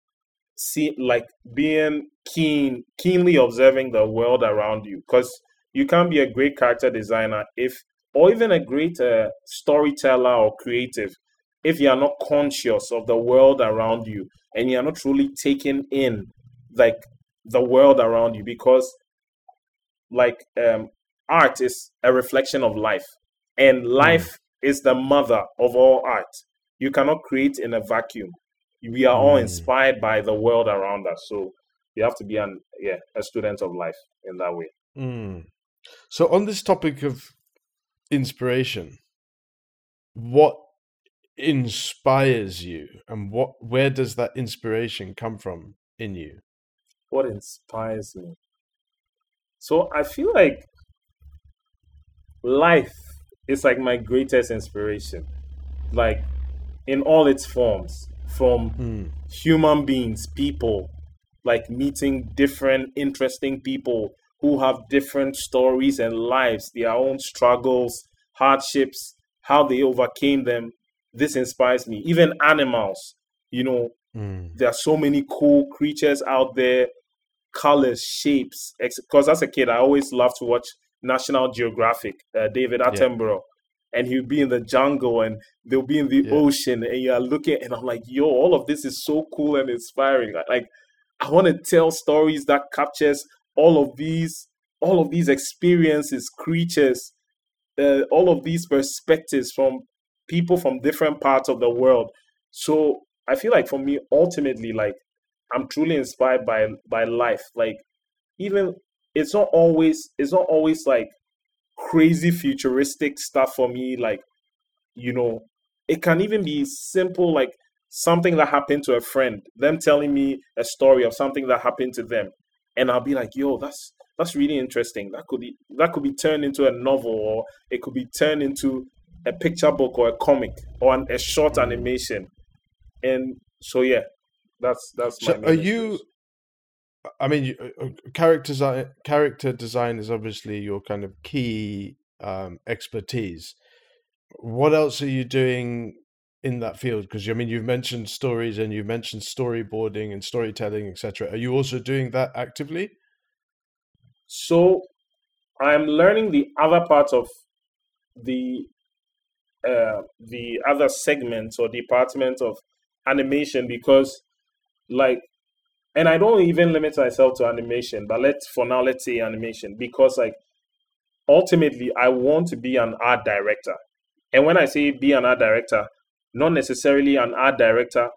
see like being keen keenly observing the world around you. Because you can't be a great character designer if or even a great uh, storyteller or creative if you are not conscious of the world around you and you are not truly taking in like the world around you. Because like um art is a reflection of life and life is the mother of all art. You cannot create in a vacuum we are all Mm. inspired by the world around us so you have to be an yeah a student of life in that way Mm. So on this topic of inspiration, what inspires you, and what where does that inspiration come from in you? what inspires me so i feel like life is like my greatest inspiration like in all its forms from Mm. human beings, people, like meeting different interesting people who have different stories and lives, their own struggles, hardships, how they overcame them. This inspires me. Even animals, you know, Mm. there are so many cool creatures out there, colors, shapes. Because as a kid, I always loved to watch National Geographic, uh, David Attenborough. And he'd be in the jungle and they'll be in the Yeah. ocean, and you're looking, and I'm like, yo, all of this is so cool and inspiring. Like, like I want to tell stories that captures all of these, all of these experiences, creatures, uh, all of these perspectives from people from different parts of the world. So I feel like for me, ultimately, like I'm truly inspired by by life. Like even it's not always it's not always like crazy futuristic stuff for me. Like you know, it can even be simple like something that happened to a friend, them telling me a story of something that happened to them, and I'll be like, "Yo, that's that's really interesting. That could be that could be turned into a novel, or it could be turned into a picture book or a comic or an, a short animation." And so, yeah, that's that's. So my are you? I mean, uh, uh, character design. Character design is obviously your kind of key um, expertise. What else are you doing in that field? Because I mean, you've mentioned stories and you've mentioned storyboarding and storytelling, etc. Are you also doing that actively? So I'm learning the other part of the uh, the other segments or department of animation because like and I don't even limit myself to animation, but let's for now let's say animation because like ultimately I want to be an art director. And when I say be an art director, not necessarily an art director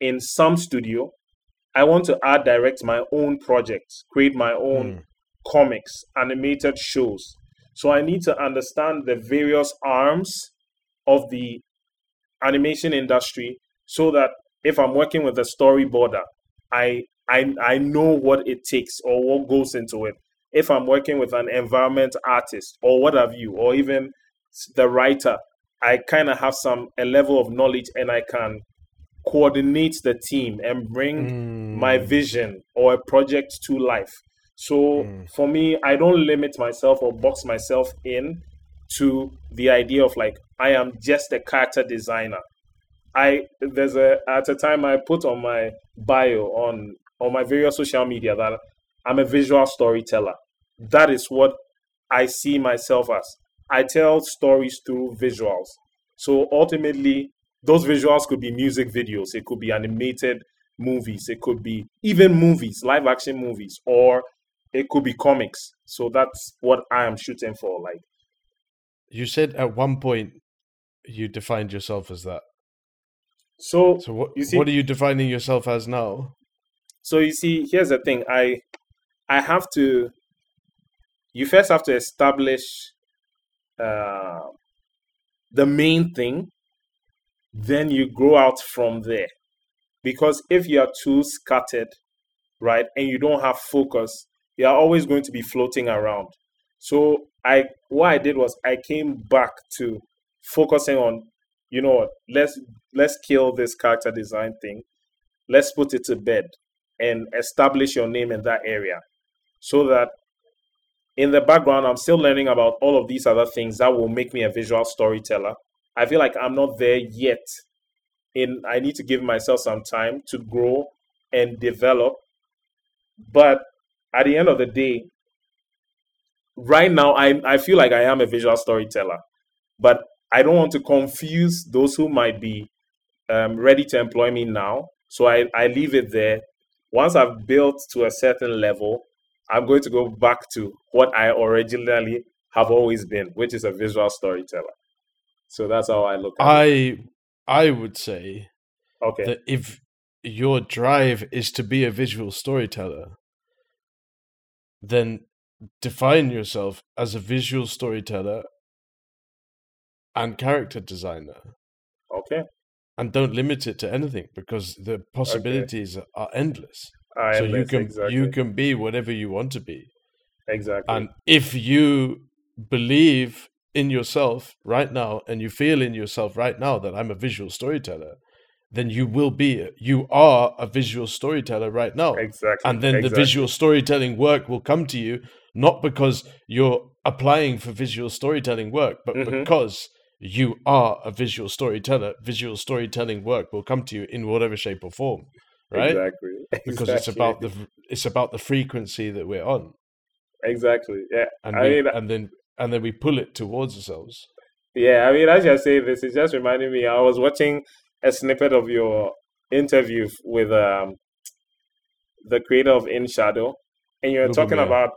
in some studio. I want to art direct my own projects, create my own Mm. comics, animated shows. So I need to understand the various arms of the animation industry so that if I'm working with a storyboarder, I I I know what it takes or what goes into it. If I'm working with an environment artist or what have you, or even the writer, I kind of have some a level of knowledge and I can coordinate the team and bring my Mm. vision or a project to life. So Mm. for me, I don't limit myself or box myself in to the idea of like I am just a character designer. I there's a at a time I put on my bio on on my various social media that I'm a visual storyteller. That is what I see myself as. I tell stories through visuals. So ultimately, those visuals could be music videos, it could be animated movies, it could be even movies, live action movies, or it could be comics. So that's what I am shooting for. Like, You said at one point you defined yourself as that. so So what You see- what are you defining yourself as now? So you see, here's the thing. I I have to you first have to establish uh, the main thing, then you grow out from there. Because if you are too scattered, right, and you don't have focus, you are always going to be floating around. So I what I did was I came back to focusing on, you know what, let's let's kill this character design thing. Let's put it to bed and establish your name in that area. So that in the background i'm still learning about all of these other things that will make me a visual storyteller. I feel like i'm not there yet in i need to give myself some time to grow and develop. But at the end of the day right now i i feel like i am a visual storyteller. But i don't want to confuse those who might be um, ready to employ me now. So I, I leave it there once I've built to a certain level, I'm going to go back to what I originally have always been, which is a visual storyteller. So that's how I look at it. I I would say Okay. that if your drive is to be a visual storyteller, then define yourself as a visual storyteller and character designer. Okay. And don't limit it to anything because the possibilities are endless. I so am you can exactly. you can be whatever you want to be. exactly. And if you believe in yourself right now and you feel in yourself right now that I'm a visual storyteller, then you will be, you are a visual storyteller right now. exactly. And then the visual storytelling work will come to you, not because you're applying for visual storytelling work, but Mhm. because you are a visual storyteller. Visual storytelling work will come to you in whatever shape or form, right? Exactly. Because it's about the it's about the frequency that we're on exactly. Yeah. and we, mean, and then and then we pull it towards ourselves. Yeah, I mean, as you're saying this, it just reminded me. I was watching a snippet of your interview with um, the creator of In Shadow, and you're talking about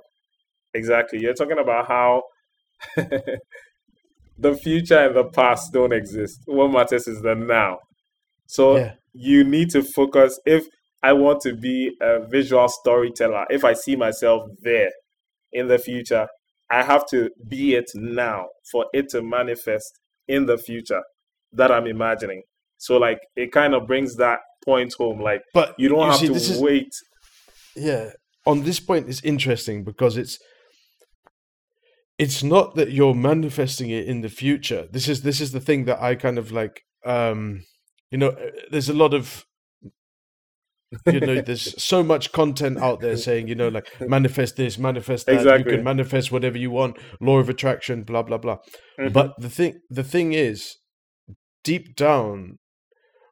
exactly. You're talking about how the future and the past don't exist. What matters is the now. So Yeah. you need to focus. If I want to be a visual storyteller, if I see myself there in the future, I have to be it now for it to manifest in the future that I'm imagining. So like it kind of brings that point home. Like But you don't have see, to this is wait. yeah. On this point, it's interesting because it's it's not that you're manifesting it in the future. This is this is the thing that I kind of like. Um, you know, uh, there's a lot of you know there's so much content out there saying you know like manifest this manifest that you can manifest whatever you want law of attraction blah blah blah Mhm. but the thing the thing is deep down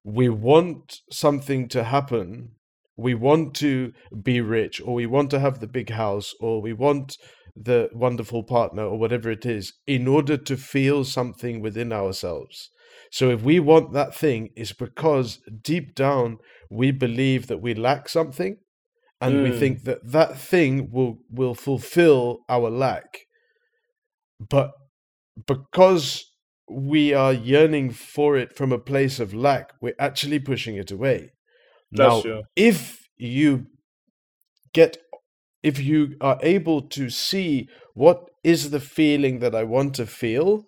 we want something to happen we want to be rich or we want to have the big house or we want the wonderful partner or whatever it is in order to feel something within ourselves so if we want that thing it's because deep down we believe that we lack something and we Mm. think that that thing will will fulfill our lack but because we are yearning for it from a place of lack we're actually pushing it away That's now true. if you get if you are able to see what is the feeling that i want to feel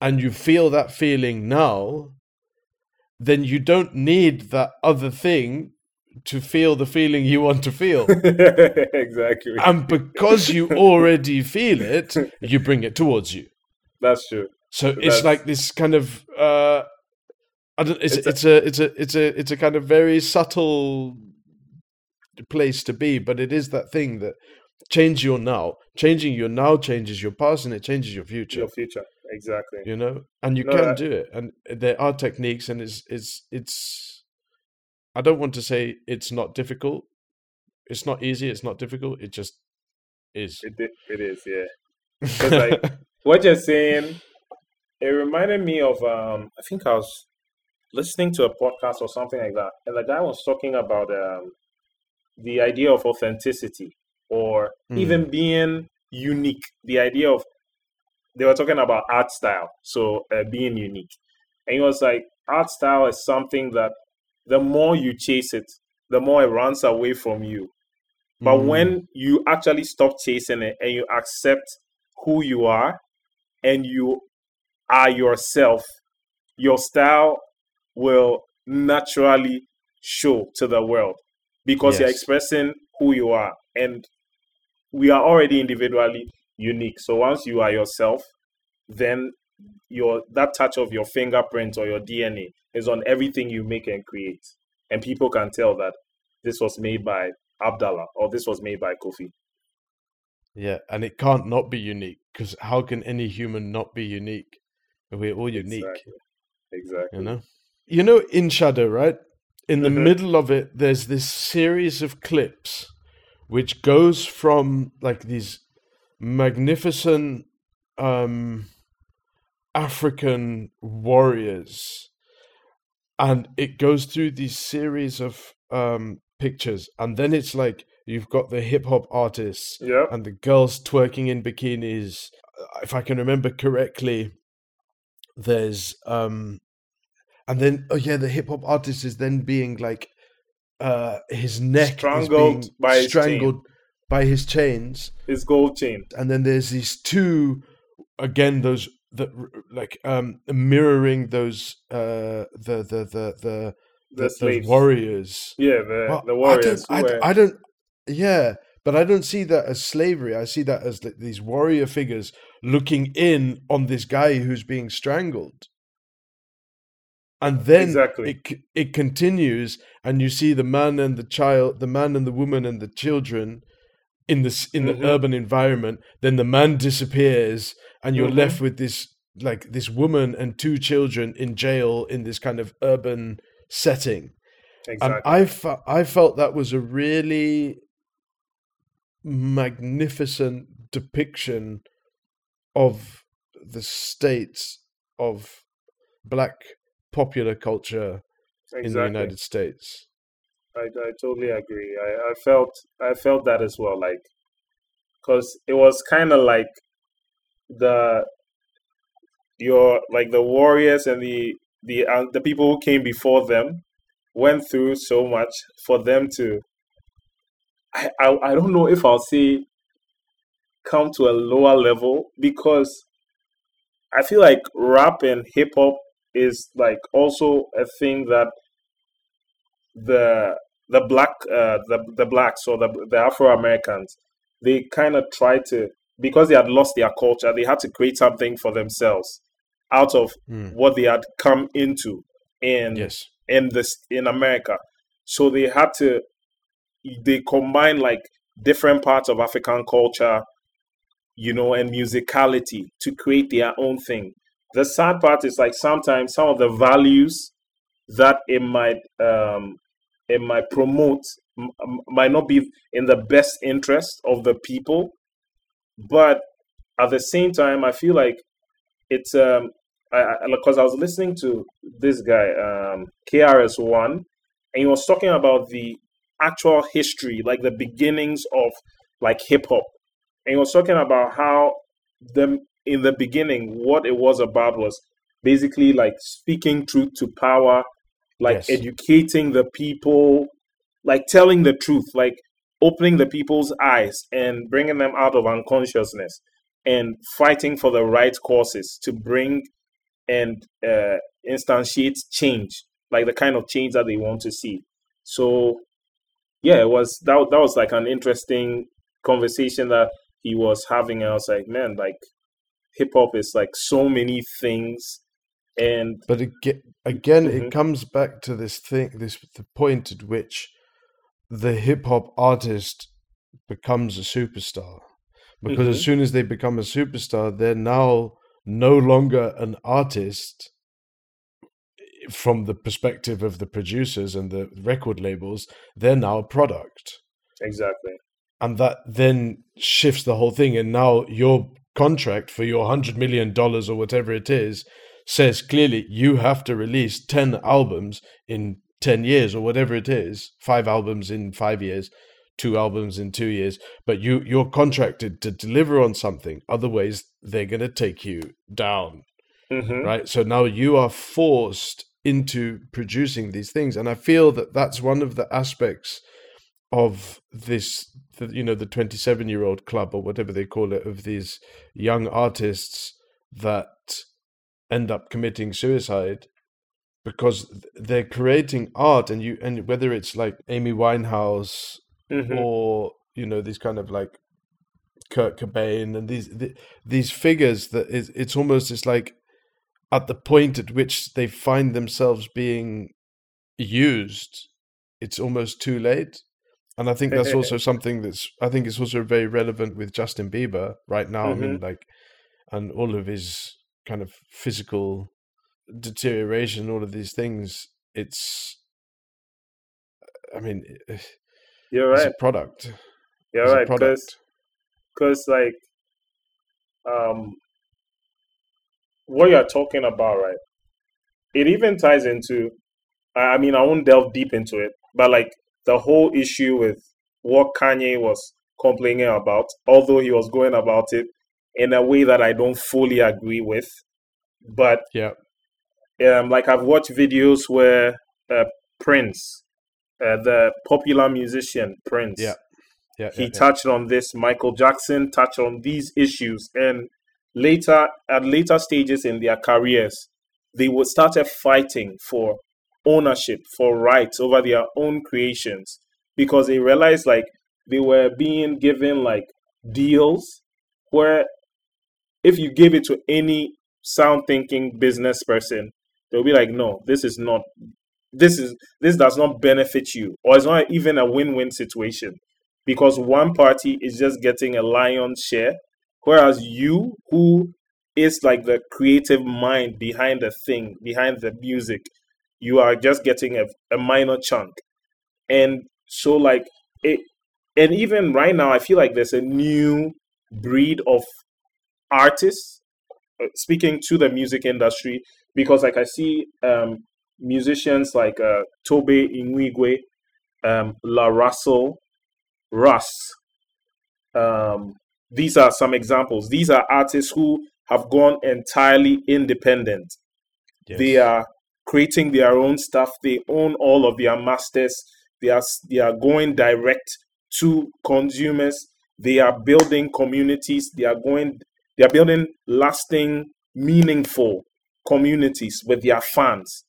and you feel that feeling now then you don't need that other thing to feel the feeling you want to feel exactly. and because you already feel it you bring it towards you That's true. so it's like this kind of uh I don't, it's, It's it's, a- a, it's a it's a it's a kind of very subtle place to be, but it is that thing that change your now. Changing your now changes your past and it changes your future. Your future. Exactly. You know, and you No, can that- do it, and there are techniques, and it's it's it's. I don't want to say it's not difficult. It's not easy. It's not difficult. It just is. It, it is, yeah. like what you're saying, it reminded me of um I think I was listening to a podcast or something like that, and the guy was talking about um the idea of authenticity or even being unique. The idea of they were talking about art style, so uh, being unique, and he was like, art style is something that the more you chase it, the more it runs away from you. But Mm. when you actually stop chasing it and you accept who you are and you are yourself, your style will naturally show to the world because you're expressing who you are. And we are already individually unique. So once you are yourself, then your that touch of your fingerprint or your DNA is on everything you make and create. And people can tell that this was made by Abdallah or this was made by Kofi. Yeah, and it can't not be unique because how can any human not be unique? We're all unique, Exactly. Exactly. you know. You know, in Shadow, right? In the Mhm. middle of it, there's this series of clips which goes from like these magnificent um African warriors, and it goes through these series of um pictures, and then it's like you've got the hip hop artists Yeah. and the girls twerking in bikinis. If I can remember correctly, there's um, and then oh yeah, the hip hop artist is then being like, uh, his neck Strangled is being by his strangled by his chains, It's gold chain. and then there's these two, again those that like um mirroring those uh the the the the, The those warriors. Yeah, the, Well, the warriors. I don't, I, were- I don't, yeah, but I don't see that as slavery. I see that as like, these warrior figures looking in on this guy who's being strangled. And then Exactly. it it continues, and you see the man and the child, the man and the woman and the children in this in Mhm. the urban environment. Then the man disappears, and you're Mhm. left with this like this woman and two children in jail in this kind of urban setting and. I fe- I felt that was a really magnificent depiction of the states of black popular culture in the. United States. I, I totally agree. I, I felt I felt that as well. Like, cause it was kind of like the your like the warriors and the the uh, the people who came before them went through so much for them to I, I I don't know if I'll say come to a lower level because I feel like rap and hip hop is like also a thing that the the black uh, the the blacks or the the Afro Americans they kind of tried to because they had lost their culture they had to create something for themselves out of Mm. what they had come into in Yes. in this in America. So they had to they combine like different parts of African culture, you know, and musicality to create their own thing. The sad part is like sometimes some of the values that it might um it might promote m- might not be in the best interest of the people, but at the same time, I feel like it's um I because I, was listening to this guy um KRS One, and he was talking about the actual history, like the beginnings of like hip hop, and he was talking about how the in the beginning what it was about was basically like speaking truth to power, like Yes. educating the people, like telling the truth, like opening the people's eyes and bringing them out of unconsciousness and fighting for the right causes to bring and uh, instantiate change, like the kind of change that they want to see. So, yeah, it was that. That was like an interesting conversation that he was having. I was like, man, like hip hop is like so many things, and But again, again Mhm. it comes back to this thing, this the point at which the hip hop artist becomes a superstar. Because as Mhm. soon as they become a superstar, they're now no longer an artist from the perspective of the producers and the record labels. They're now a product. exactly, and that then shifts the whole thing and now your contract for your 100 million dollars or whatever it is says clearly you have to release 10 albums in 10 years or whatever it is five albums in 5 years two albums in 2 years but you you're contracted to deliver on something otherwise they're going to take you down. Hmm right? So now you are forced into producing these things and i feel that that's one of the aspects of this the, you know the 27 year old club or whatever they call it of these young artists that end up committing suicide because they're creating art and you and whether it's like amy winehouse hmm or you know these kind of like Kurt Cobain and these th- these figures that is it's almost it's like at the point at which they find themselves being used it's almost too late and I think eh, that's eh, also eh. something that's I think it's also very relevant with Justin Bieber right now. I mean mm-hmm. like and all of his kind of physical deterioration all of these things it's I mean you're it's right, a product. You're it's right, because because like um what you're talking about right it even ties into I mean i won't delve deep into it but like the whole issue with what kanye was complaining about although he was going about it in a way that i don't fully agree with but yeah um, like I've watched videos where uh, Prince, uh, the popular musician Prince, Yeah. yeah he yeah, yeah. touched on this. Michael Jackson touched on these issues, and later at later stages in their careers, they would started fighting for ownership, for rights over their own creations, because they realized like they were being given like deals where if you give it to any sound thinking business person, they'll be like, no, this is not this is this does not benefit you, or it's not even a win-win situation because one party is just getting a lion's share, whereas you, who is like the creative mind behind the thing, behind the music, you are just getting a, a minor chunk. And so, like, it, and even right now, I feel like there's a new breed of artists uh, speaking to the music industry because, like, I see um, musicians like uh, Tobe Nwigwe, um, La Russell, Russ. Um, these are some examples. These are artists who have gone entirely independent. Yes. They are creating their own stuff. They own all of their masters. They are they are going direct to consumers. They are building communities. They are going. They are building lasting, meaningful communities with their fans,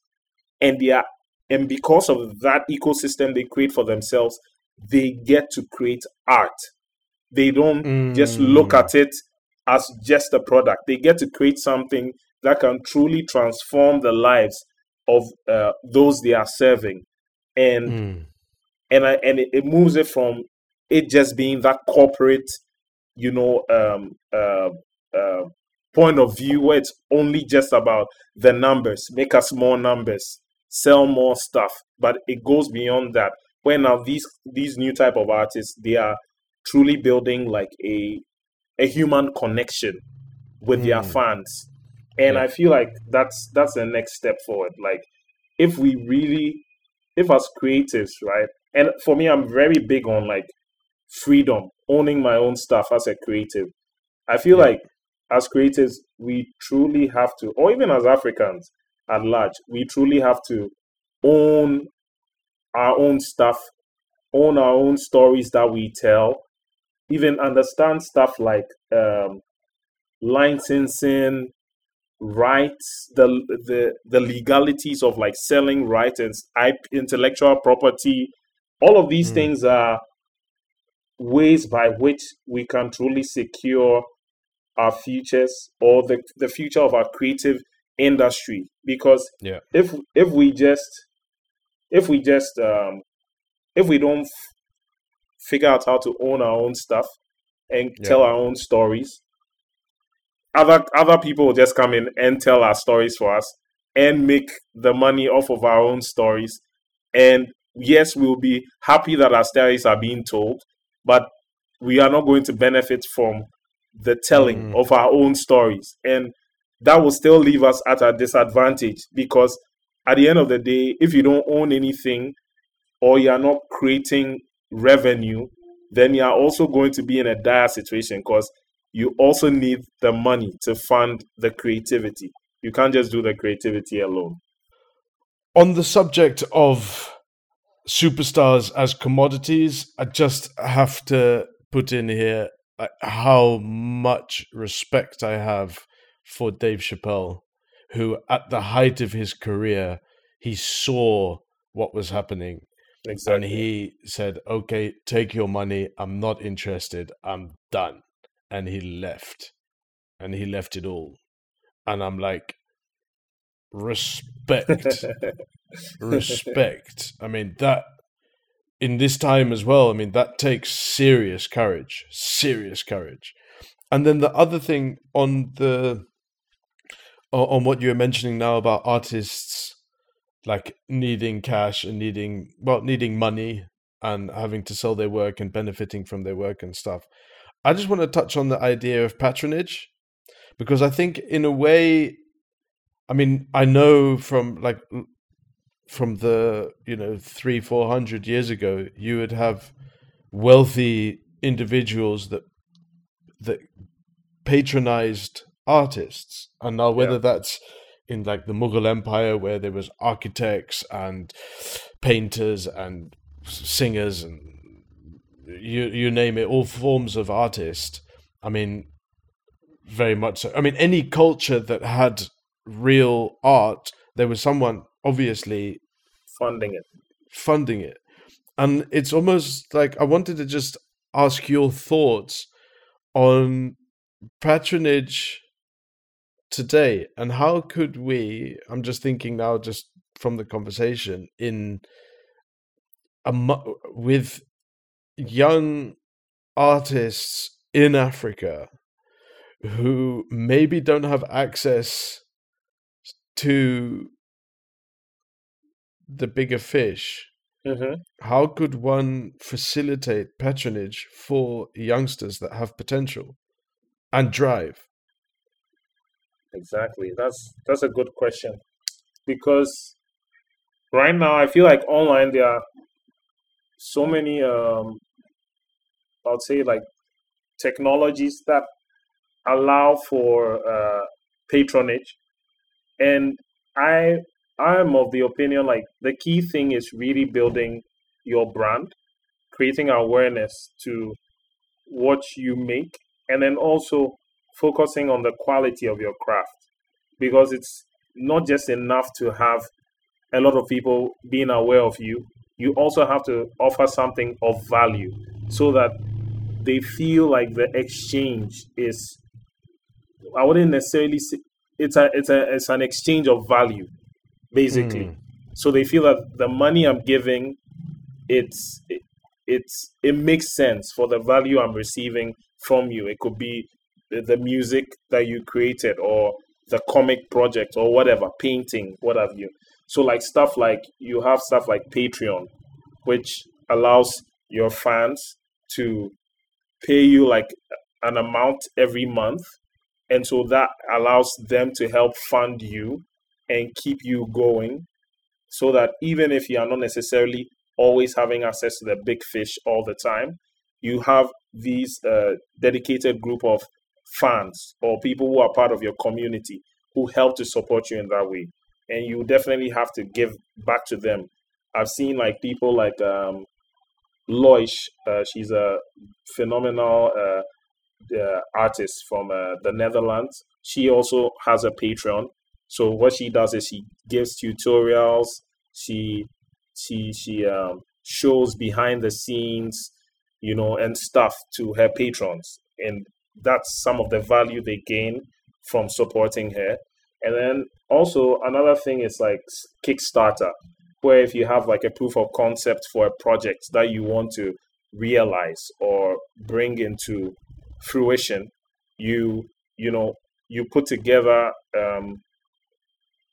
and they are and because of that ecosystem they create for themselves, they get to create art. They don't just look Mm. at it as just a product. They get to create something that can truly transform the lives of uh, those they are serving, and Mm. and I, and it, moves it from it just being that corporate, you know, um, uh, uh, point of view where it's only just about the numbers, make us more numbers, sell more stuff, but it goes beyond that. Where now these these new type of artists, they are truly building like a a human connection with their Mm. fans, and Yeah. I feel like that's that's the next step forward. Like if we really if as creatives, right? And for me, I'm very big on like freedom, owning my own stuff as a creative. I feel Yeah. like as creatives, we truly have to, or even as Africans at large, we truly have to own our own stuff, own our own stories that we tell, even understand stuff like um, licensing, rights, the the the legalities of like selling rights and intellectual property. All of these Mm. things are ways by which we can truly secure our futures or the, the future of our creative industry. Because Yeah. if if we just if we just um, if we don't f- figure out how to own our own stuff and Yeah. tell our own stories, other other people will just come in and tell our stories for us and make the money off of our own stories. And yes, we'll be happy that our stories are being told, but we are not going to benefit from the telling Mm. of our own stories. And that will still leave us at a disadvantage because at the end of the day, if you don't own anything or you are not creating revenue, then you are also going to be in a dire situation because you also need the money to fund the creativity. You can't just do the creativity alone. On the subject of superstars as commodities, I just have to put in here how much respect I have for Dave Chappelle, who, at the height of his career, he saw what was happening and he said, "Okay, take your money. I'm not interested. I'm done." And he left, and he left it all. And I'm like, respect, respect. I mean that in this time as well. I mean that takes serious courage, serious courage. And then the other thing on the on what you're mentioning now about artists like needing cash and needing well needing money and having to sell their work and benefiting from their work and stuff. I just want to touch on the idea of patronage because I think in a way I mean I know from like from the you know 3 400 years ago you would have wealthy individuals that that patronized artists and now whether Yeah. that's in like the Mughal Empire where there was architects and painters and singers and you you name it all forms of artist I mean very much so I mean any culture that had real art there was someone obviously Funding it. funding it. And it's almost like I wanted to just ask your thoughts on patronage today and how could we I'm just thinking now just from the conversation in a mu- with young artists in Africa who maybe don't have access to the bigger fish hmm how could one facilitate patronage for youngsters that have potential and drive? Exactly. That's that's a good question because right now I feel like online there are so many um I'll say like technologies that allow for uh, patronage. And I I'm of the opinion like the key thing is really building your brand, creating awareness to what you make, and then also focusing on the quality of your craft because it's not just enough to have a lot of people being aware of you. You also have to offer something of value so that they feel like the exchange is I wouldn't necessarily say it's a it's a it's an exchange of value basically. Mm. So they feel that the money I'm giving it's it, it's it makes sense for the value I'm receiving from you. It could be the, the music that you created or the comic project or whatever, painting, what have you. So like stuff like you have stuff like Patreon, which allows your fans to pay you like an amount every month. And so that allows them to help fund you and keep you going so that even if you are not necessarily always having access to the big fish all the time, you have these uh, dedicated group of fans or people who are part of your community who help to support you in that way. And you definitely have to give back to them. I've seen like people like um, Loish, uh, she's a phenomenal uh, uh, artist from uh, the Netherlands. She also has a Patreon. So what she does is she gives tutorials. She she she um, shows behind the scenes, you know, and stuff to her patrons, and that's some of the value they gain from supporting her. And then also another thing is like Kickstarter, where if you have like a proof of concept for a project that you want to realize or bring into fruition, you you know you put together um,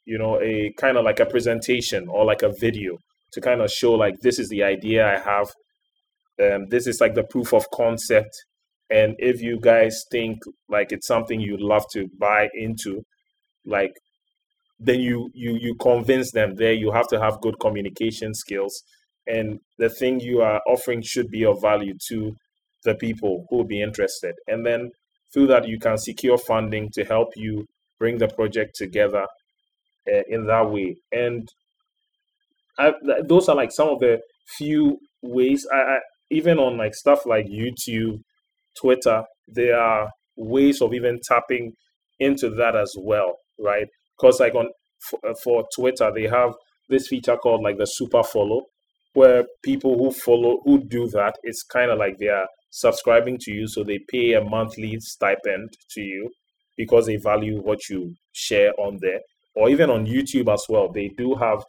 you know a kind of like a presentation or like a video to kind of show like this is the idea I have. Um, this is like the proof of concept and if you guys think like it's something you'd love to buy into like then you you you convince them there you have to have good communication skills. And the thing you are offering should be of value to the people who will be interested. And then through that you can secure funding to help you bring the project together uh, in that way. And I, those are like some of the few ways. I, I even on like stuff like youtube twitter there are ways of even tapping into that as well right because like on for, uh, for twitter they have this feature called like the super follow where people who follow who do that it's kind of like they are subscribing to you so they pay a monthly stipend to you because they value what you share on there or even on youtube as well they do have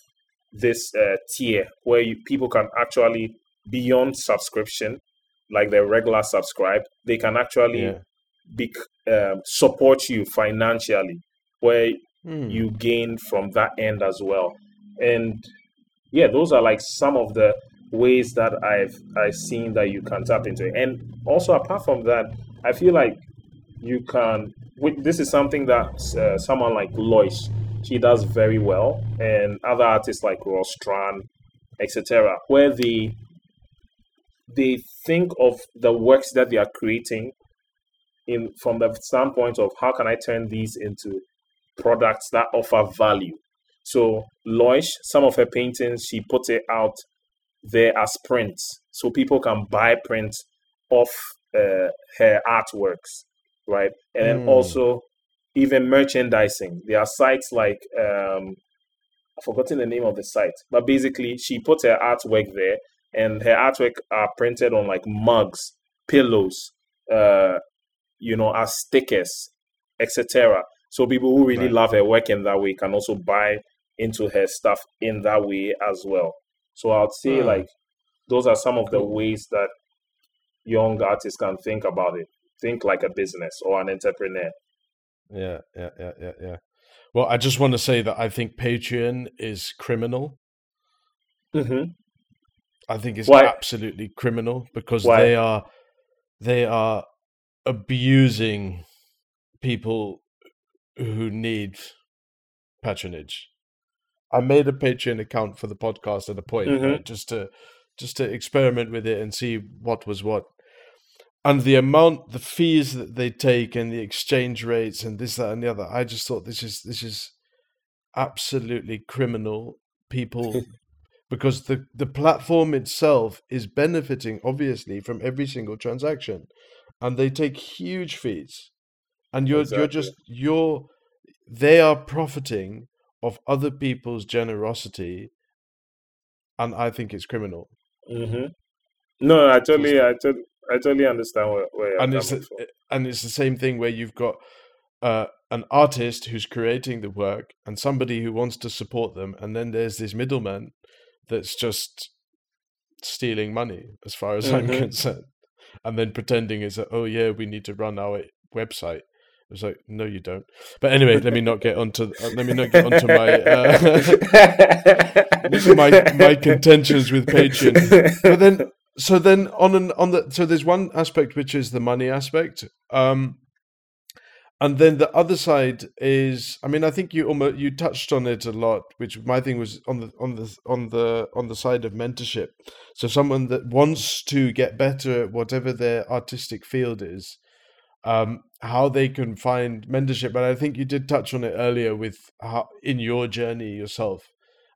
this uh, tier where you, people can actually beyond subscription like the regular subscribe they can actually yeah. be, um, support you financially where mm. you gain from that end as well and yeah those are like some of the ways that i've i've seen that you can tap into and also apart from that i feel like you can this is something that uh, someone like Loish she does very well and other artists like ross tran etc where they they think of the works that they are creating in from the standpoint of how can I turn these into products that offer value. So Loish, some of her paintings, she put it out there as prints, so people can buy prints of uh, her artworks, right? And then mm. also even merchandising. There are sites like um, I've forgotten the name of the site, but basically she put her artwork there, and her artwork are printed on like mugs, pillows, uh, you know, as stickers, etc. So people who really right. love her work in that way can also buy into her stuff in that way as well. So I'd say hmm. like those are some of the ways that young artists can think about it. Think like a business or an entrepreneur. Yeah, yeah, yeah, yeah, yeah. Well, I just want to say that I think Patreon is criminal. Mm-hmm. I think it's Why? absolutely criminal because Why? they are they are abusing people who need patronage. I made a Patreon account for the podcast at a point, mm-hmm. right, just to just to experiment with it and see what was what. and the amount, the fees that they take, and the exchange rates, and this, that, and the other. I just thought this is this is absolutely criminal. People, because the the platform itself is benefiting obviously from every single transaction, and they take huge fees, and you're Exactly. you're just you're they are profiting of other people's generosity, and I think it's criminal. hmm No, I totally, I totally, I totally understand where, where you're and it's the- from. and it's the same thing where you've got uh, an artist who's creating the work and somebody who wants to support them, and then there's this middleman that's just stealing money, as far as I'm Mhm. concerned, and then pretending it's a, oh yeah, we need to run our website. It's like no, you don't. But anyway, let me not get onto uh, let me not get onto my uh, my my contentions with Patreon. But then so then on an on the so there's one aspect which is the money aspect um and then the other side is i mean i think you almost you touched on it a lot which my thing was on the on the on the on the side of mentorship so someone that wants to get better at whatever their artistic field is um how they can find mentorship but i think you did touch on it earlier with how in your journey yourself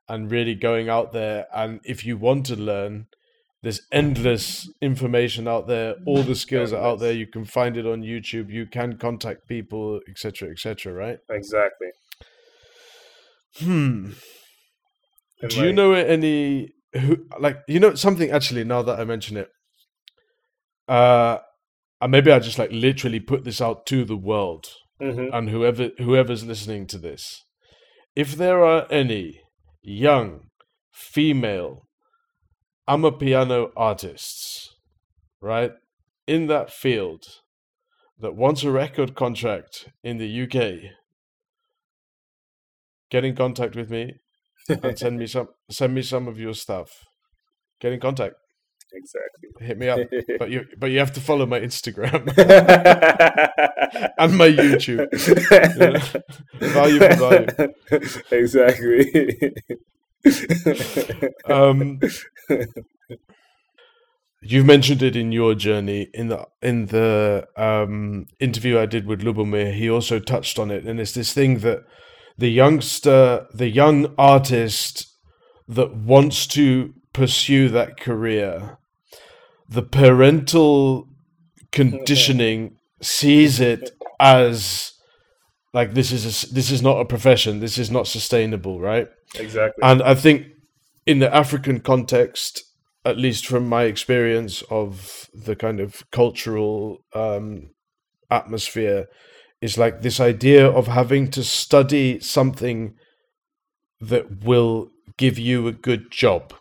and really going out there and if you want to learn there's endless information out there all the skills are out there you can find it on youtube you can contact people etc etc right? Exactly. hmm. And do you like- know any who like you know something actually now that i mention it uh and maybe i just like literally put this out to the world Mhm. and whoever whoever's listening to this. If there are any young female amapiano artists right in that field that wants a record contract in the UK get in contact with me and send me some send me some of your stuff. Get in contact exactly. hit me up but you but you have to follow my Instagram and my YouTube value for value Exactly. um, you've mentioned it in your journey in the in the um, interview I did with Lubomir. He also touched on it, and it's this thing that the youngster, the young artist that wants to pursue that career, the parental conditioning sees it as like this is a this is not a profession. This is not sustainable, right? exactly. And I think in the African context, at least from my experience of the kind of cultural um, atmosphere, is like this idea of having to study something that will give you a good job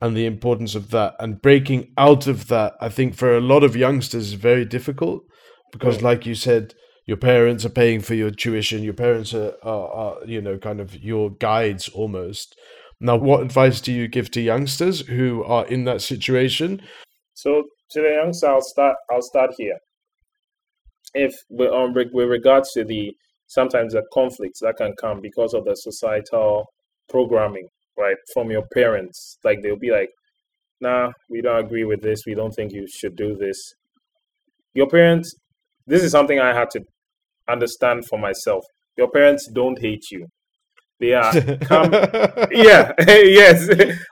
and the importance of that and breaking out of that i think for a lot of youngsters is very difficult because Mm. like you said your parents are paying for your tuition your parents are, are, are you know kind of your guides almost now what advice do you give to youngsters who are in that situation So to the youngsters I'll start. I'll start here. If with, um, with with regards to the sometimes the conflicts that can come because of the societal programming, right, from your parents, like they'll be like, "Nah, we don't agree with this. We don't think you should do this." Your parents. This is something I had to understand for myself. Your parents don't hate you. They are come yeah, yes.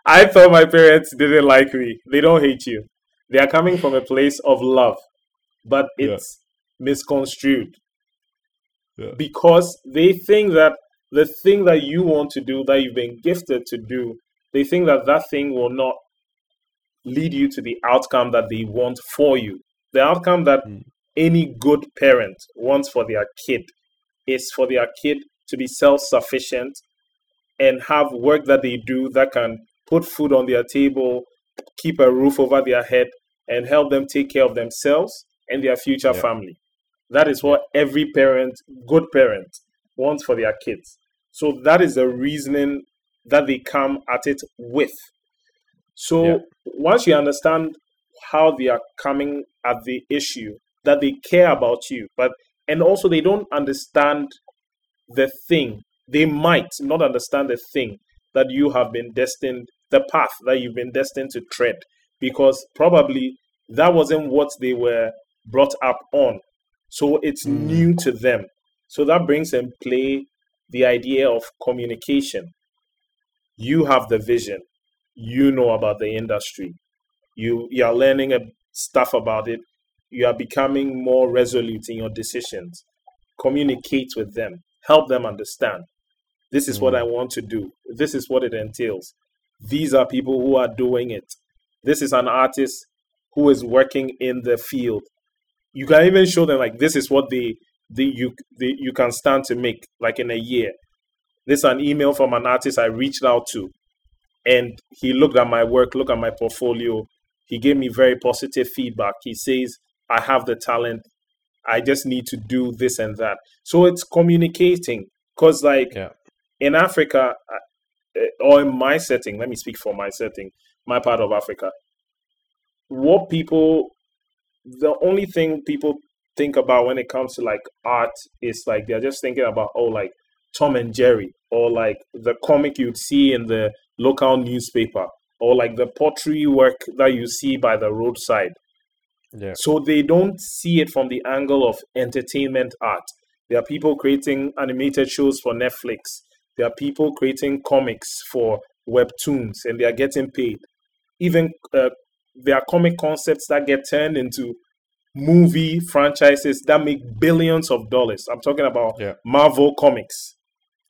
I thought my parents didn't like me. They don't hate you. They are coming from a place of love, but Yeah. it's misconstrued Yeah. because they think that the thing that you want to do, that you've been gifted to do, they think that that thing will not lead you to the outcome that they want for you. The outcome that Mm. any good parent wants for their kid is for their kid to be self sufficient and have work that they do that can put food on their table, keep a roof over their head, and help them take care of themselves and their future Yeah. family. That is what every parent, good parent, wants for their kids. So that is the reasoning that they come at it with. So Yeah. once you understand how they are coming at the issue, that they care about you, but and also they don't understand the thing. They might not understand the thing that you have been destined, the path that you've been destined to tread, because probably that wasn't what they were brought up on. So it's Mm. new to them. So that brings in play the idea of communication. You have the vision, you know about the industry, you, you are learning stuff about it, you are becoming more resolute in your decisions. Communicate with them, help them understand. This is what Mm. I want to do, this is what it entails. These are people who are doing it. This is an artist who is working in the field. You can even show them like this is what they, they you they, you can stand to make like in a year. This is an email from an artist I reached out to, and he looked at my work, looked at my portfolio. He gave me very positive feedback. He says I have the talent. I just need to do this and that. So it's communicating because like Yeah. in Africa uh, or in my setting, let me speak for my setting, my part of Africa. What people, the only thing people think about when it comes to like art is like they're just thinking about oh like Tom and Jerry or like the comic you'd see in the local newspaper or like the pottery work that you see by the roadside. Yeah. So they don't see it from the angle of entertainment art. There are people creating animated shows for Netflix. There are people creating comics for webtoons and they are getting paid. Even uh, there are comic concepts that get turned into movie franchises that make billions of dollars. I'm talking about Yeah. Marvel Comics.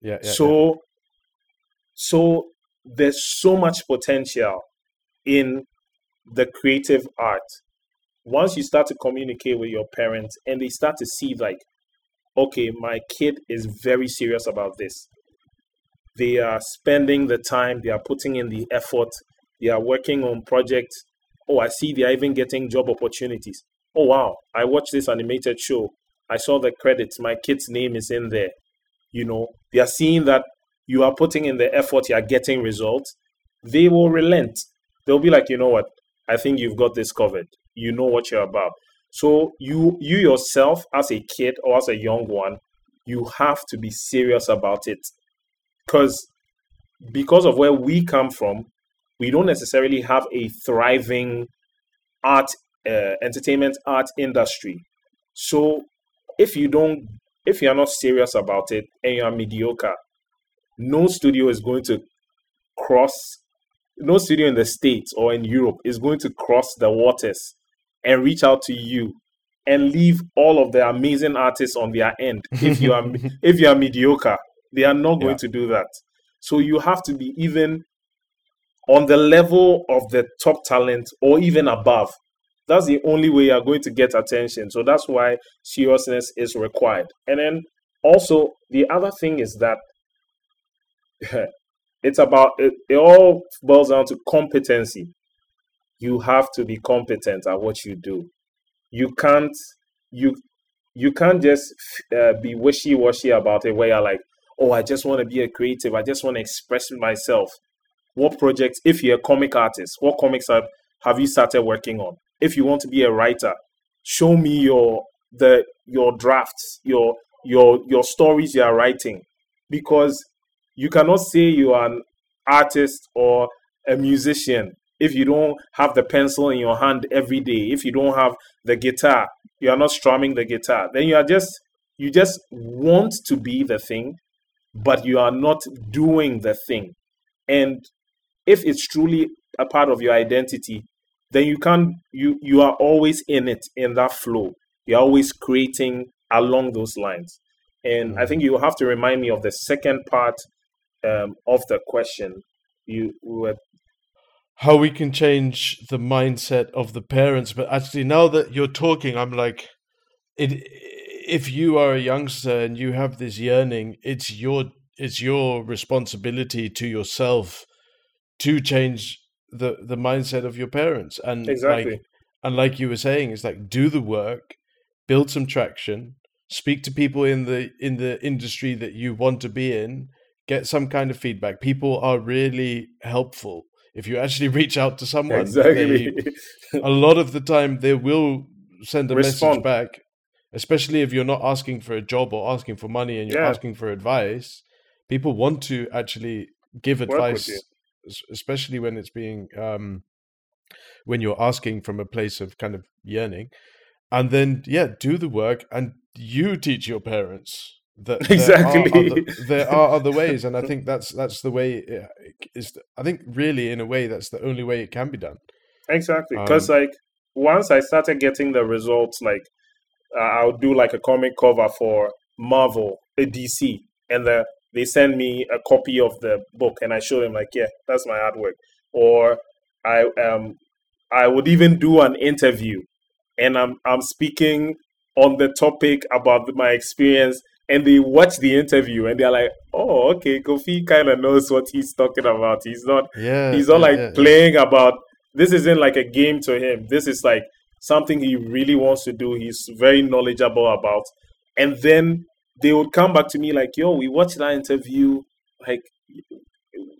Yeah. yeah so so there's so much potential in the creative art once you start to communicate with your parents and they start to see like okay my kid is very serious about this they are spending the time they are putting in the effort they are working on projects oh i see they are even getting job opportunities oh wow i watched this animated show. I saw the credits. My kid's name is in there. You know they are seeing that you are putting in the effort you are getting results. They will relent. They'll be like you know what? I think you've got this covered. You know what you're about. So you you yourself as a kid or as a young one you have to be serious about it. Because because of where we come from we don't necessarily have a thriving art uh, entertainment art industry. So if you don't if you're not serious about it and you're mediocre no studio is going to cross no studio in the states or in europe is going to cross the waters and reach out to you and leave all of the amazing artists on their end. If you are if you are mediocre they are not going Yeah. to do that. So you have to be even on the level of the top talent or even above that's the only way you're going to get attention. So that's why seriousness is required. And then also the other thing is that it's about it, it all boils down to competency. You have to be competent at what you do. You can't you you can't just uh, be wishy-washy about it where you're like oh i just want to be a creative. I just want to express myself. What projects if you're a comic artist what comics have, have you started working on if you want to be a writer show me your the your drafts your your your stories you are writing. Because you cannot say you are an artist or a musician if you don't have the pencil in your hand every day. If you don't have the guitar you are not strumming the guitar. Then you are just you just want to be the thing but you are not doing the thing. And if it's truly a part of your identity then you can you you are always in it in that flow. You're always creating along those lines. And i think you have to remind me of the second part um, of the question. You were how we can change the mindset of the parents. But actually now that you're talking i'm like it if you are a youngster and you have this yearning it's your it's your responsibility to yourself to change the the mindset of your parents and Exactly. like and like you were saying it's like do the work build some traction speak to people in the in the industry that you want to be in get some kind of feedback people are really helpful if you actually reach out to someone exactly they- a lot of the time they will send a Respond. message back especially if you're not asking for a job or asking for money and you're Yeah. asking for advice people want to actually give advice especially when it's being um when you're asking from a place of kind of yearning and then yeah do the work and you teach your parents that exactly there are, other, there are other ways and i think that's that's the way it is i think really in a way that's the only way it can be done. Exactly because um, like once i started getting the results like uh, i'll do like a comic cover for marvel a dc and the, they send me a copy of the book and i show them like yeah that's my artwork or i um i would even do an interview and i'm i'm speaking on the topic about my experience and they watch the interview and they're like, "Oh, okay, Kofi kind of knows what he's talking about. He's not, yeah, he's not yeah, like yeah, playing about. This isn't like a game to him. This is like something he really wants to do. He's very knowledgeable about. And then they would come back to me like, "Yo, we watched that interview. Like,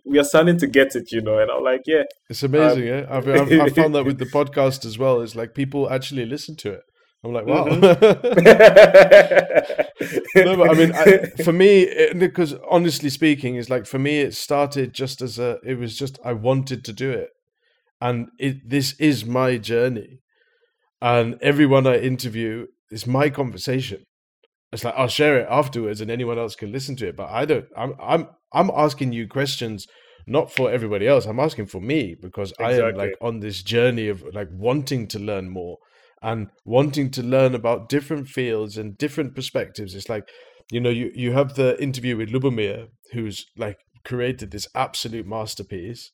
we are starting to get it, you know." And I'm like, "Yeah, it's amazing. Um, yeah, I've, I've, I've found that with the podcast as well. It's like people actually listen to it." I'm like, wow. Mm-hmm. no, but I mean, I, for me, because honestly speaking, is like for me, it started just as a. It was just I wanted to do it, and it this is my journey, and everyone I interview is my conversation. It's like I'll share it afterwards, and anyone else can listen to it. But I don't. I'm I'm I'm asking you questions not for everybody else. I'm asking for me because exactly. I am like on this journey of like wanting to learn more and wanting to learn about different fields and different perspectives. It's like, you know, you, you have the interview with Lubomir, who's like created this absolute masterpiece.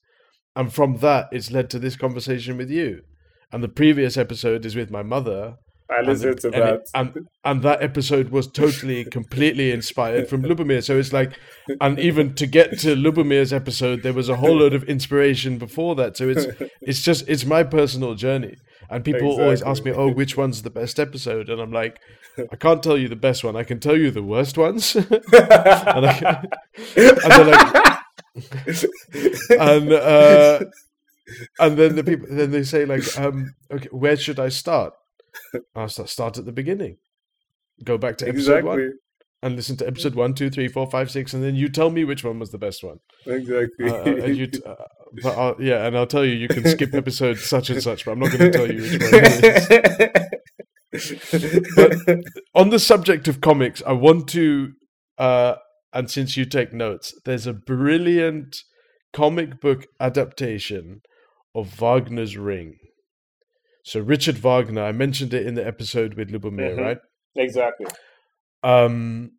And from that, it's led to this conversation with you. And the previous episode is with my mother. I listened to and that. It, and, and that episode was totally, completely inspired from Lubomir. So it's like, and even to get to Lubomir's episode, there was a whole load of inspiration before that. So it's, it's just, it's my personal journey. And people exactly. always ask me, "Oh, which one's the best episode?" And I'm like, "I can't tell you the best one. I can tell you the worst ones." and, I, and like, and uh, and then the people then they say like, um, "Okay, where should I start?" I start start at the beginning. Go back to episode exactly. one and listen to episode one, two, three, four, five, six, and then you tell me which one was the best one. Exactly. Uh, and you, t- uh, I'll, yeah, and I'll tell you, you can skip episode such and such, but I'm not going to tell you which one but on the subject of comics, I want to, uh, and since you take notes, there's a brilliant comic book adaptation of Wagner's Ring. So Richard Wagner, I mentioned it in the episode with Lubomir, mm-hmm. right? Exactly. Um,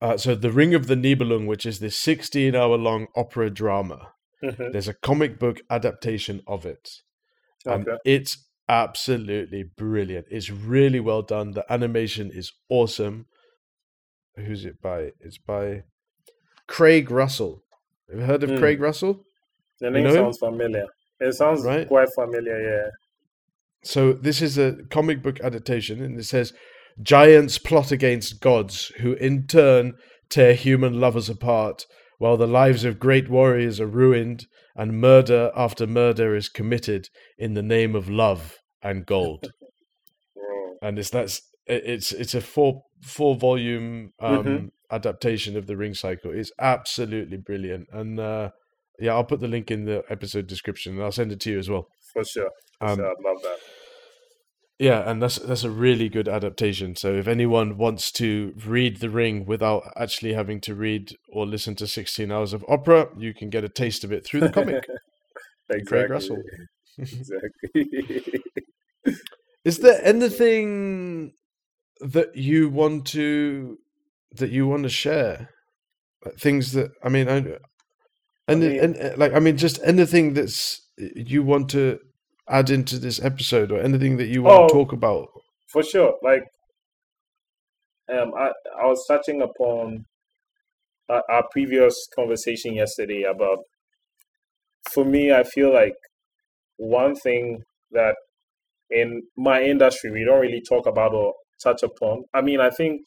uh, so the Ring of the Nibelung, which is this 16 hour long opera drama, mm-hmm. there's a comic book adaptation of it. Okay. And it's absolutely brilliant. It's really well done. The animation is awesome. Who's it by? It's by Craig Russell. Have you heard of mm. Craig Russell? The name sounds him? familiar. It sounds right? quite familiar, yeah. So this is a comic book adaptation, and it says Giants plot against gods, who in turn tear human lovers apart, while the lives of great warriors are ruined and murder after murder is committed in the name of love and gold. and it's that's it's it's a four four volume um, mm-hmm. adaptation of the Ring Cycle. It's absolutely brilliant, and uh, yeah, I'll put the link in the episode description, and I'll send it to you as well. For sure, for um, sure. I'd love that. Yeah, and that's that's a really good adaptation. So if anyone wants to read The Ring without actually having to read or listen to 16 hours of opera, you can get a taste of it through the comic. exactly. Craig Russell. exactly. Is there anything that you want to that you want to share? Things that I mean, I, and, I mean, and like I mean, just anything that's you want to add into this episode or anything that you want oh, to talk about? For sure. Like, um, I, I was touching upon our, our previous conversation yesterday about, for me, I feel like one thing that in my industry we don't really talk about or touch upon. I mean, I think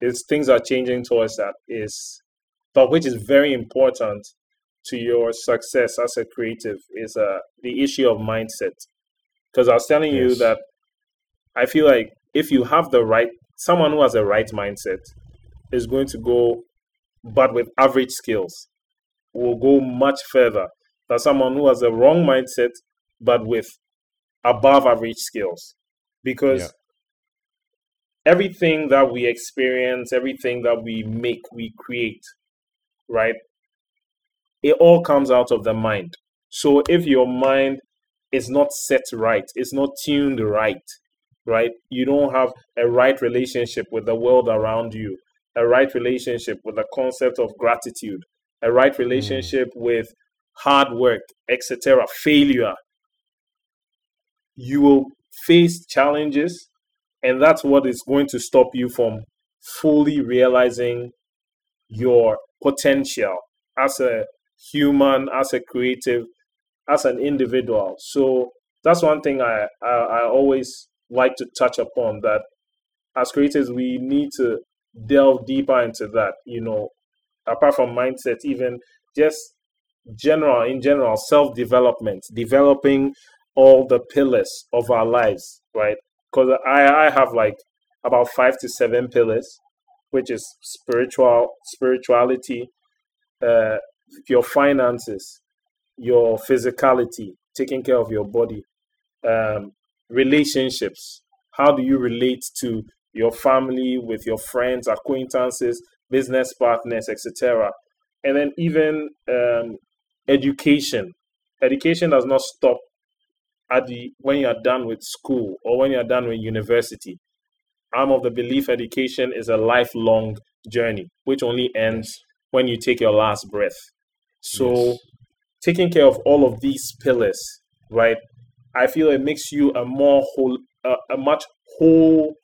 there's things are changing towards that is, but which is very important to your success as a creative is uh, the issue of mindset. Because I was telling yes. you that I feel like if you have the right, someone who has the right mindset is going to go, but with average skills, will go much further than someone who has the wrong mindset but with above average skills. Because Yeah. everything that we experience, everything that we make, we create, right? It all comes out of the mind. So if your mind is not set right, it's not tuned right, right? You don't have a right relationship with the world around you, a right relationship with the concept of gratitude, a right hmm. relationship with hard work, etc., failure. You will face challenges, and that's what is going to stop you from fully realizing your potential as a human, as a creative, as an individual. So that's one thing I, I, I always like to touch upon that as creators, we need to delve deeper into that, you know, apart from mindset, even just general, in general, self development, developing all the pillars of our lives, right? Because I, I have like about five to seven pillars, which is spiritual, spirituality, uh, your finances, your physicality, taking care of your body, um, relationships. How do you relate to your family, with your friends, acquaintances, business partners, etc. And then even um, education. Education does not stop at the when you are done with school or when you are done with university. I'm of the belief education is a lifelong journey, which only ends when you take your last breath. So, Yes. taking care of all of these pillars, right? I feel it makes you a more whole, a, a much whole,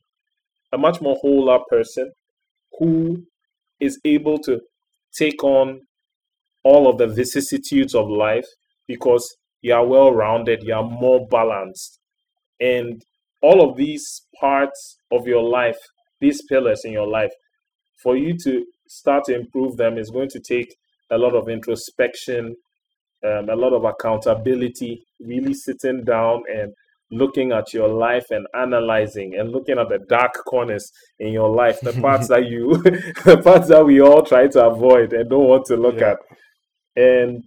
a much more wholer person who is able to take on all of the vicissitudes of life because you are well rounded, you are more balanced. And all of these parts of your life, these pillars in your life, for you to start to improve them is going to take a lot of introspection, um, a lot of accountability, really sitting down and looking at your life and analyzing and looking at the dark corners in your life, the parts that you, the parts that we all try to avoid and don't want to look Yeah. at. And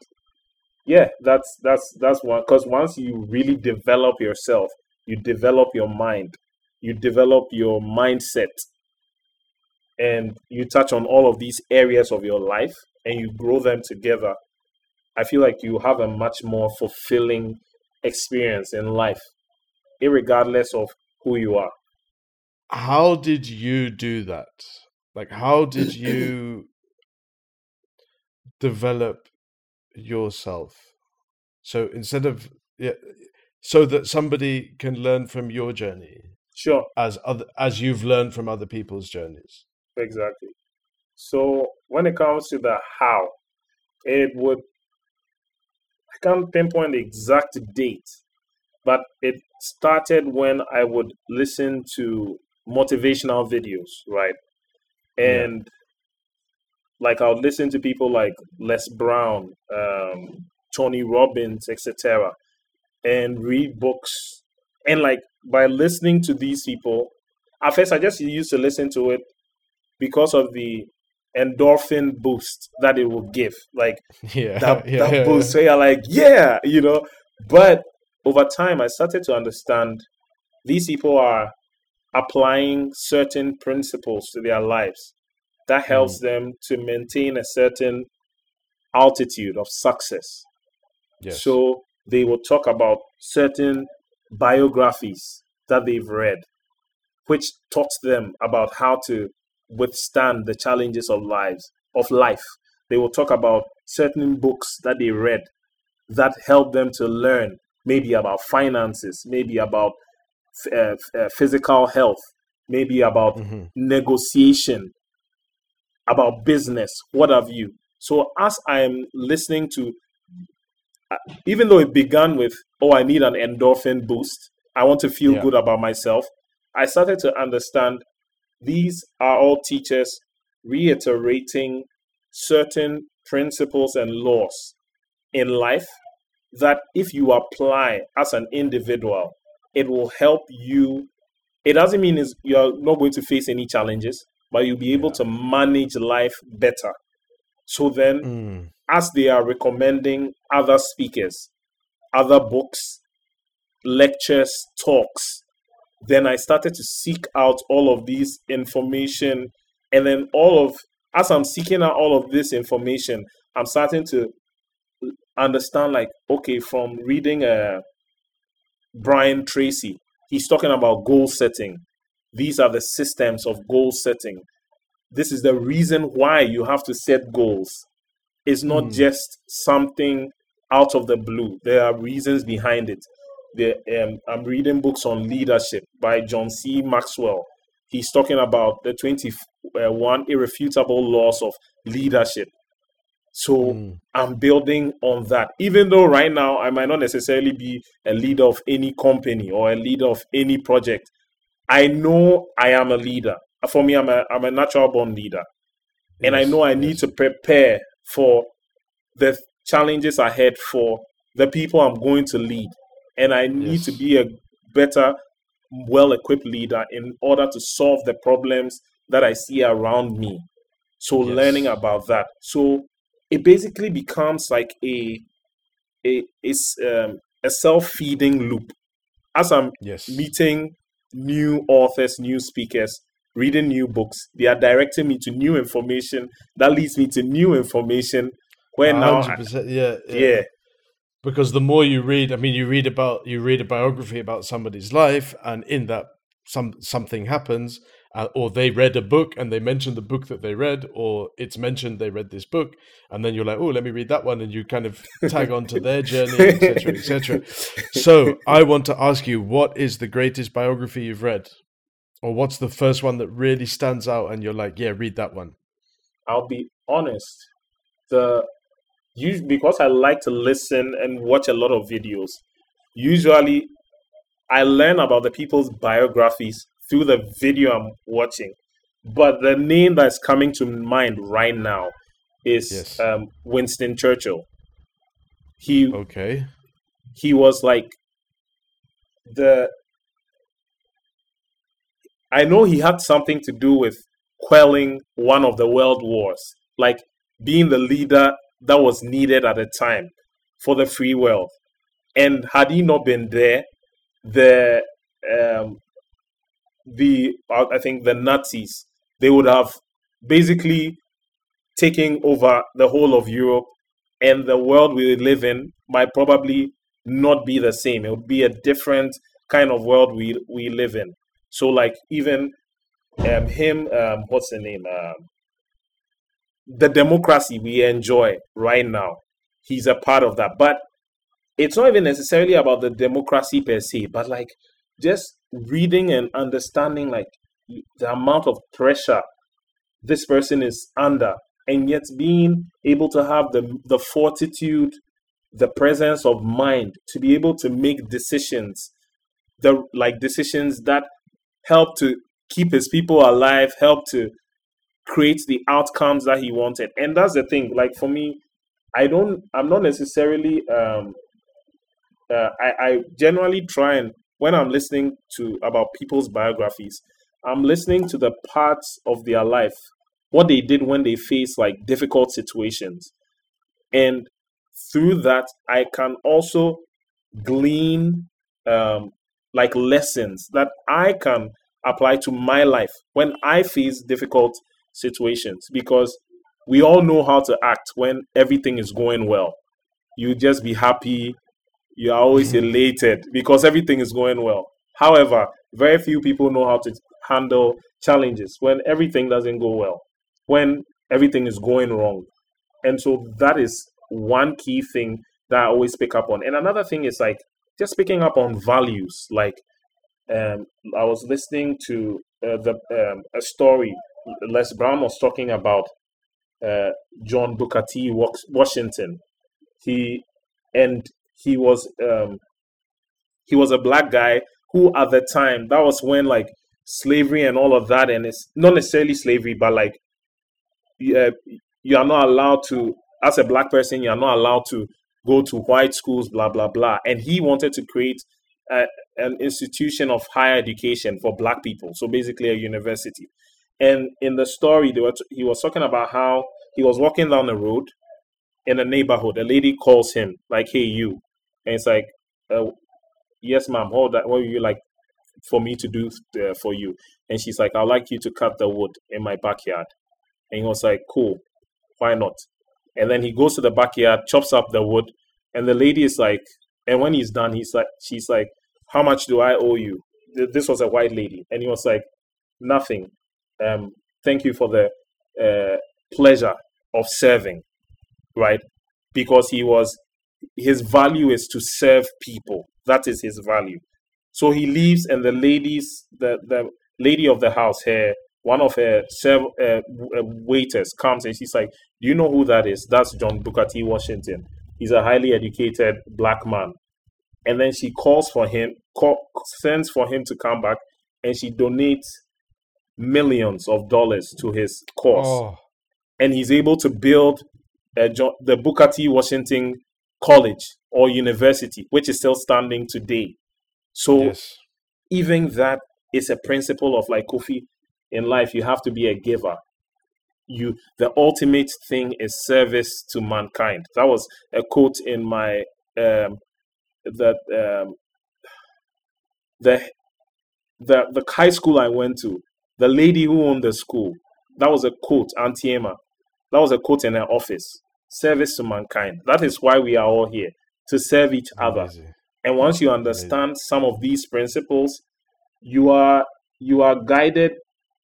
yeah, that's that's that's one because once you really develop yourself, you develop your mind, you develop your mindset, and you touch on all of these areas of your life and you grow them together. I feel like you have a much more fulfilling experience in life, irregardless of who you are. How did you do that? Like, how did you develop yourself? So instead of yeah, so that somebody can learn from your journey Sure, as other as you've learned from other people's journeys. exactly. So when it comes to the how, it would I can't pinpoint the exact date, but it started when I would listen to motivational videos, right? Yeah. And like I would listen to people like Les Brown, um, Tony Robbins, etc., and read books. And like by listening to these people, at first I just used to listen to it because of the endorphin boost that it will give. Like Yeah, that, yeah, that yeah, boost where you're like, yeah, you know. But over time, I started to understand these people are applying certain principles to their lives that hmm. helps them to maintain a certain altitude of success. Yes. So they will talk about certain biographies that they've read, which taught them about how to withstand the challenges of lives of life. They will talk about certain books that they read that help them to learn maybe about finances, maybe about uh, uh, physical health, maybe about Mhm. negotiation, about business, what have you. So as I'm listening to, uh, even though it began with, oh, I need an endorphin boost, I want to feel Yeah. good about myself, I started to understand these are all teachers reiterating certain principles and laws in life that if you apply as an individual, it will help you. It doesn't mean is you're not going to face any challenges, but you'll be able to manage life better. So then, Mm. as they are recommending other speakers, other books, lectures, talks. Then I started to seek out all of these information. And then all of, as I'm seeking out all of this information, I'm starting to understand like, okay, from reading uh, Brian Tracy, he's talking about goal setting. These are the systems of goal setting. This is the reason why you have to set goals. It's not mm. just something out of the blue. There are reasons behind it. The, um, I'm reading books on leadership by John C. Maxwell. He's talking about the 21 irrefutable laws of leadership. So mm. I'm building on that. Even though right now I might not necessarily be a leader of any company or a leader of any project, I know I am a leader. For me, I'm a, I'm a natural born leader. Yes, and I know I yes. need to prepare for the challenges ahead for the people I'm going to lead. And I need yes. to be a better, well equipped leader in order to solve the problems that I see around me. So, yes. learning about that. So, it basically becomes like a a it's um, a self feeding loop. As I'm yes. meeting new authors, new speakers, reading new books, they are directing me to new information that leads me to new information where now, yeah, yeah, yeah, because the more you read, I mean, you read about you read a biography about somebody's life, and in that some something happens, uh, or they read a book and they mentioned the book that they read, or it's mentioned they read this book, and then you're like, oh, let me read that one, and you kind of tag on to their journey, etc., etc. So I want to ask you, what is the greatest biography you've read, or what's the first one that really stands out, and you're like, yeah, read that one. I'll be honest. The because I like to listen and watch a lot of videos. Usually, I learn about the people's biographies through the video I'm watching. But the name that's coming to mind right now is yes. um, Winston Churchill. He okay. He was like the. I know he had something to do with quelling one of the world wars, like being the leader that was needed at the time for the free world. And had he not been there, the um, the I think the Nazis they would have basically taken over the whole of Europe, and the world we live in might probably not be the same. It would be a different kind of world we we live in. So like even um, him, um, what's the name? Um, the democracy we enjoy right now. He's a part of that. But it's not even necessarily about the democracy per se, but like just reading and understanding like the amount of pressure this person is under and yet being able to have the the fortitude the presence of mind to be able to make decisions the like decisions that help to keep his people alive help to create the outcomes that he wanted. And that's the thing. Like for me, I don't. I'm not necessarily. Um, uh, I, I generally try and when I'm listening to about people's biographies, I'm listening to the parts of their life, what they did when they faced like difficult situations, and through that, I can also glean um, like lessons that I can apply to my life when I face difficult situations because we all know how to act when everything is going well. You just be happy, you're always mm-hmm. elated because everything is going well. However, very few people know how to handle challenges when everything doesn't go well, when everything is going wrong. And so that is one key thing that I always pick up on. And another thing is like just picking up on values. Like um, I was listening to uh, the um, a story Les Brown was talking about uh, John Booker T. Washington. He and he was um, he was a black guy who at the time that was when like slavery and all of that and it's not necessarily slavery but like uh, you are not allowed to as a black person you are not allowed to go to white schools blah blah blah and he wanted to create a, an institution of higher education for black people so basically a university and in the story, they were t- he was talking about how he was walking down the road in a neighborhood. A lady calls him, like, "Hey, you," and it's like, uh, yes, ma'am. Hold that. What would you like for me to do uh, for you? And she's like, I'd like you to cut the wood in my backyard. And he was like, cool, why not? And then he goes to the backyard, chops up the wood, and the lady is like, and when he's done, he's like, she's like, how much do I owe you? This was a white lady, and he was like, nothing. Um, thank you for the uh, pleasure of serving, right? Because he was, his value is to serve people. That is his value. So he leaves, and the ladies, the the lady of the house, her one of her serv- uh, uh, waiters comes and she's like, "Do you know who that is? That's John Booker T. Washington. He's a highly educated black man." And then she calls for him, call, sends for him to come back, and she donates millions of dollars to his cause. Oh. And he's able to build uh, the Booker T. Washington College or University, which is still standing today. So yes. even that is a principle of like Kofi in life you have to be a giver you the ultimate thing is service to mankind that was a quote in my um that um the the the high school i went to the lady who owned the school that was a quote auntie emma that was a quote in her office service to mankind that is why we are all here to serve each other Amazing. and once you understand Amazing. some of these principles you are you are guided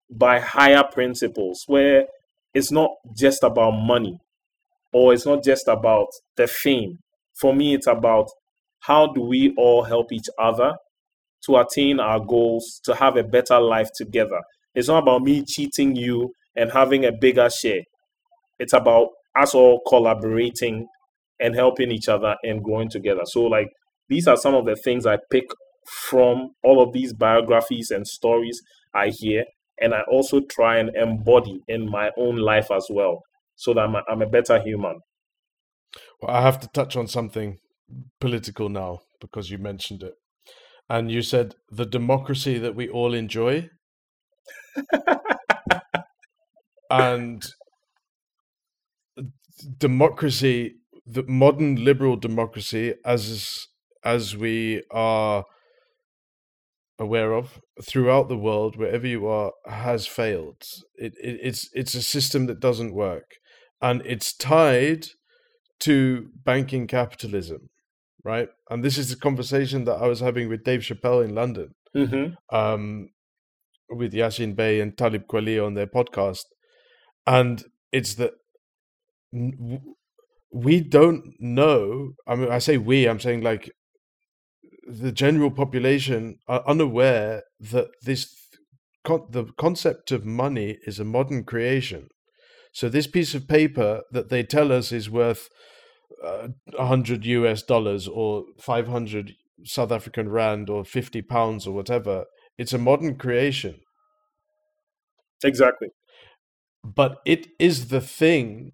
by higher principles where it's not just about money or it's not just about the fame. For me, it's about how do we all help each other to attain our goals, to have a better life together. It's not about me cheating you and having a bigger share. It's about us all collaborating and helping each other and growing together. So, like, these are some of the things I pick from all of these biographies and stories I hear and I also try and embody in my own life as well, so that I'm a, I'm a better human. Well, I have to touch on something political now because you mentioned it, and you said the democracy that we all enjoy, and democracy, the modern liberal democracy, as as we are aware of throughout the world, wherever you are, has failed. It, it, it's it's a system that doesn't work, and it's tied to banking capitalism, right? And this is the conversation that I was having with Dave Chappelle in London, mm-hmm. um, with Yasin Bey and Talib Kweli on their podcast, and it's that we don't know. I mean, I say we. I'm saying like the general population are unaware that this the concept of money is a modern creation. So this piece of paper that they tell us is worth uh, 100 US dollars or 500 South African rand or 50 pounds or whatever, it's a modern creation. Exactly. But it is the thing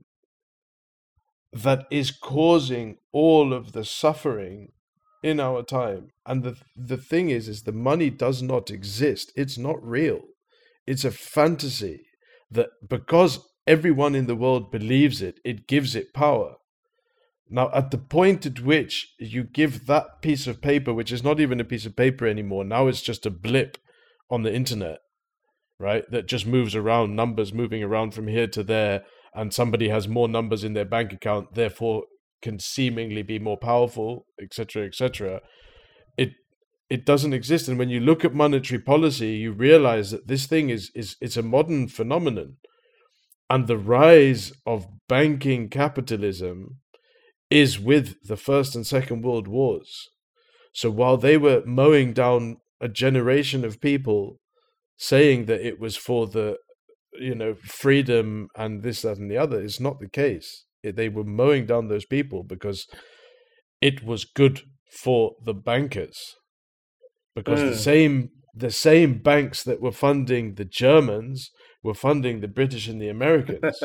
that is causing all of the suffering in our time. And the the thing is, is the money does not exist. It's not real. It's a fantasy that because everyone in the world believes it, it gives it power. Now, at the point at which you give that piece of paper, which is not even a piece of paper anymore, now it's just a blip on the internet, right? That just moves around, numbers moving around from here to there, and somebody has more numbers in their bank account, therefore can seemingly be more powerful, etc., etc. It it doesn't exist. And when you look at monetary policy, you realize that this thing is is it's a modern phenomenon, and the rise of banking capitalism is with the First and Second World Wars. So while they were mowing down a generation of people, saying that it was for the you know freedom and this that and the other, is not the case they were mowing down those people because it was good for the bankers because mm. the same the same banks that were funding the Germans were funding the British and the Americans.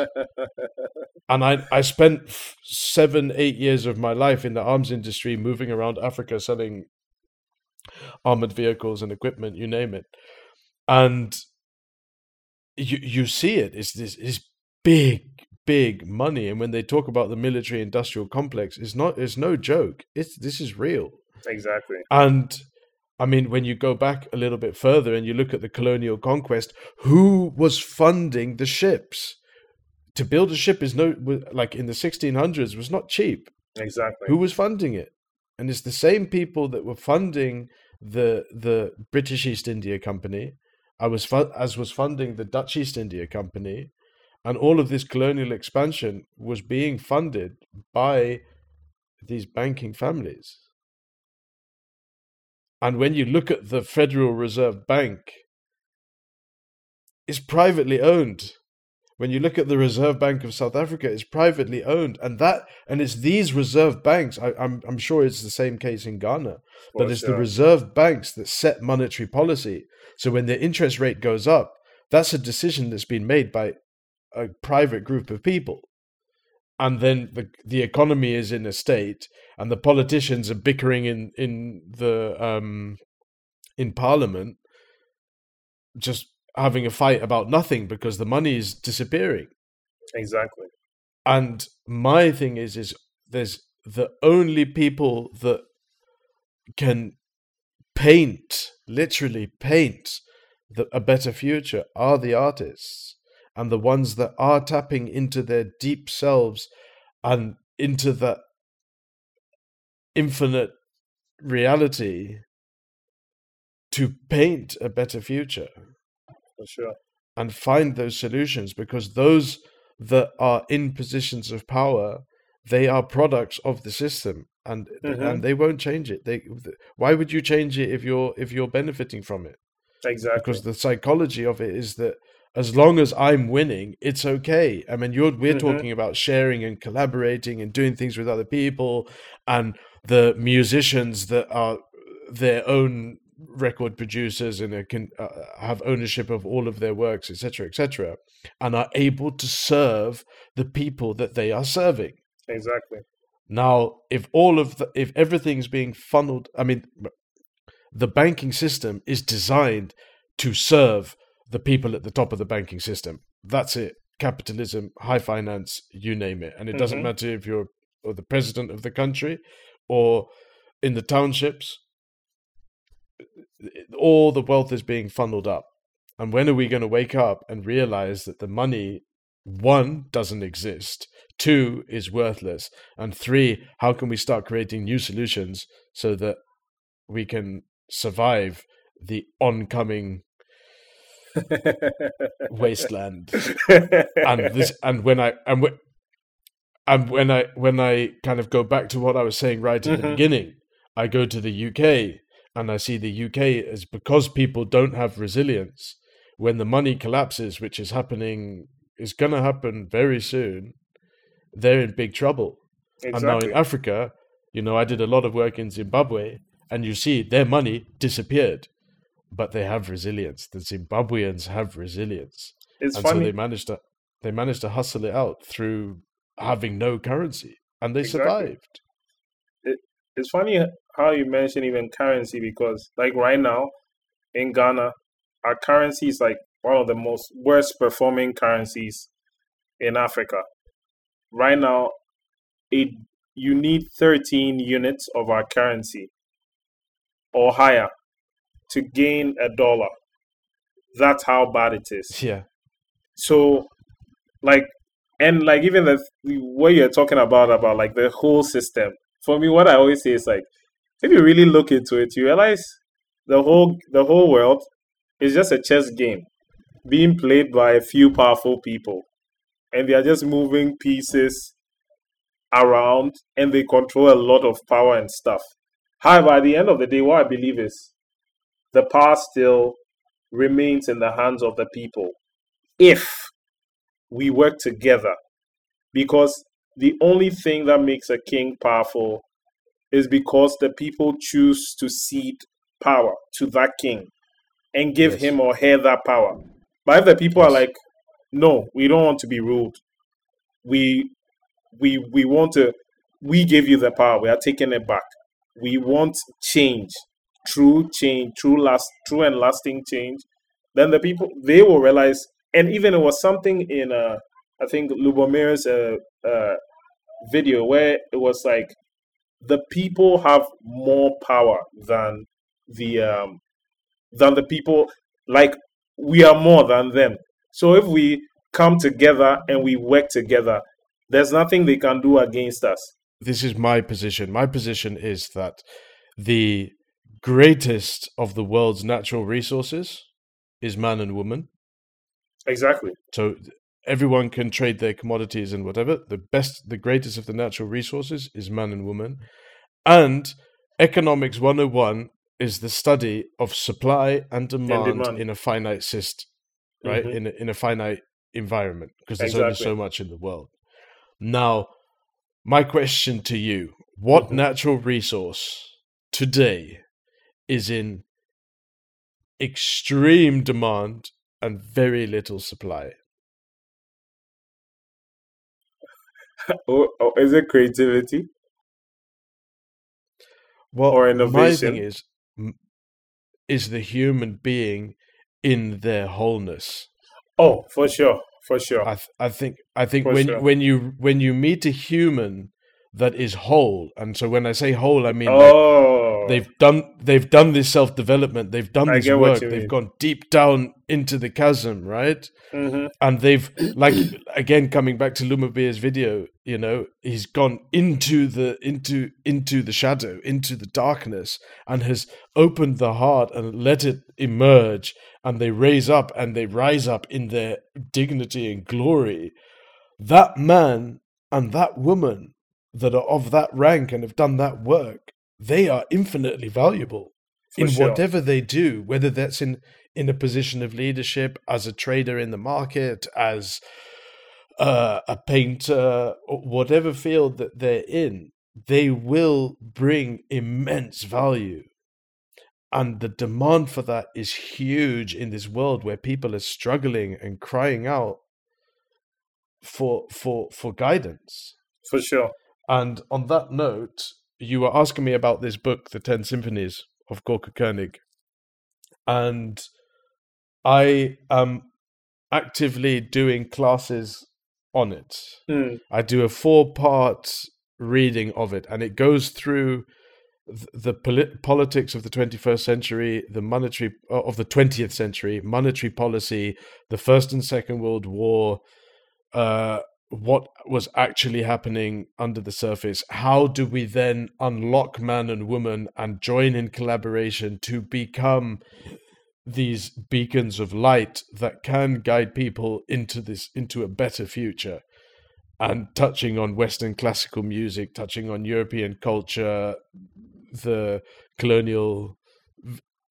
and I, I spent seven, eight years of my life in the arms industry, moving around Africa, selling armored vehicles and equipment, you name it. And you you see it. It's this is big, big money. And when they talk about the military industrial complex, it's not it's no joke. It's this is real. Exactly. And I mean, when you go back a little bit further and you look at the colonial conquest, who was funding the ships? To build a ship is no like in the 1600s was not cheap. Exactly. Who was funding it? And it's the same people that were funding the the British East India Company, I was fu- as was funding the Dutch East India Company, and all of this colonial expansion was being funded by these banking families. And when you look at the Federal Reserve Bank, it's privately owned. When you look at the Reserve Bank of South Africa, it's privately owned, and that and it's these reserve banks. I, am I'm, I'm sure it's the same case in Ghana, but it's the reserve banks that set monetary policy. So when the interest rate goes up, that's a decision that's been made by a private group of people, and then the the economy is in a state, and the politicians are bickering in in the um in Parliament, just having a fight about nothing because the money is disappearing. Exactly. And my thing is, is there's the only people that can paint, literally paint the, a better future are the artists and the ones that are tapping into their deep selves and into the infinite reality to paint a better future for sure. And find those solutions because those that are in positions of power, they are products of the system, and mm-hmm. and they won't change it. They why would you change it if you're if you're benefiting from it? Exactly. Because the psychology of it is that as long as I'm winning, it's okay. I mean, you're we're mm-hmm. talking about sharing and collaborating and doing things with other people, and the musicians that are their own record producers and can uh, have ownership of all of their works, etc., etc., and are able to serve the people that they are serving. Exactly. Now, if all of the, if everything's being funneled, I mean, the banking system is designed to serve the people at the top of the banking system. That's it. Capitalism, high finance, you name it, and it mm-hmm. doesn't matter if you're or the president of the country or in the townships all the wealth is being funneled up. And when are we going to wake up and realize that the money, one, doesn't exist, two, is worthless, and three, how can we start creating new solutions so that we can survive the oncoming wasteland? and this, and when I, and when, and when I, when I kind of go back to what I was saying right at mm-hmm. the beginning, I go to the UK and I see the UK is because people don't have resilience. When the money collapses, which is happening, is going to happen very soon, they're in big trouble. Exactly. And now in Africa, you know, I did a lot of work in Zimbabwe, and you see their money disappeared, but they have resilience. The Zimbabweans have resilience, it's and funny. so they managed to they managed to hustle it out through having no currency, and they exactly. survived. It, it's funny how you mention even currency because like right now in Ghana, our currency is like one of the most worst performing currencies in Africa. Right now, it you need 13 units of our currency or higher to gain a dollar. That's how bad it is. Yeah. So, like, and like even the what you're talking about about like the whole system. For me, what I always say is like if you really look into it, you realize the whole the whole world is just a chess game being played by a few powerful people, and they are just moving pieces around, and they control a lot of power and stuff. However, at the end of the day, what I believe is the power still remains in the hands of the people if we work together. Because the only thing that makes a king powerful is because the people choose to cede power to that king and give yes. him or her that power. But if the people yes. are like, no, we don't want to be ruled. We we we want to we give you the power. We are taking it back. We want change, true change, true last, true and lasting change. Then the people they will realize, and even it was something in uh, I think Lubomir's uh, uh, video where it was like the people have more power than the um than the people like we are more than them. So if we come together and we work together, there's nothing they can do against us. This is my position. My position is that the greatest of the world's natural resources is man and woman. Exactly. So everyone can trade their commodities and whatever. The best, the greatest of the natural resources is man and woman. And economics 101 is the study of supply and demand, And demand. in a finite system, right? Mhm. In, a, in a finite environment, because there's Exactly. only so much in the world. Now, my question to you what Mhm. natural resource today is in extreme demand and very little supply? Oh, oh, is it creativity? Well, Or my thing innovation. is, is the human being in their wholeness. Oh, for sure, for sure. I, th- I think, I think For when sure. when you when you meet a human that is whole, and so when I say whole, I mean like oh, they've done they've done this self development, they've done I this work, they've mean. gone deep down into the chasm, right? hmm and they've like again coming back to Lumabir's video, you know, he's gone into the into into the shadow, into the darkness, and has opened the heart and let it emerge, and they raise up and they rise up in their dignity and glory. That man and that woman that are of that rank and have done that work, they are infinitely valuable for in sure. whatever they do, whether that's in in a position of leadership, as a trader in the market, as uh, a painter, whatever field that they're in, they will bring immense value. And the demand for that is huge in this world where people are struggling and crying out for for for guidance. for sure. And on that note, you were asking me about this book, The Ten Symphonies of Gorka Koenig. And I am actively doing classes on it. Hmm. I do a four part reading of it, and it goes through the polit- politics of the 21st century, the monetary uh, of the 20th century, monetary policy, the First and Second World War, uh, what was actually happening under the surface. How do we then unlock man and woman and join in collaboration to become these beacons of light that can guide people into this into a better future? and touching on Western classical music, touching on European culture, the colonial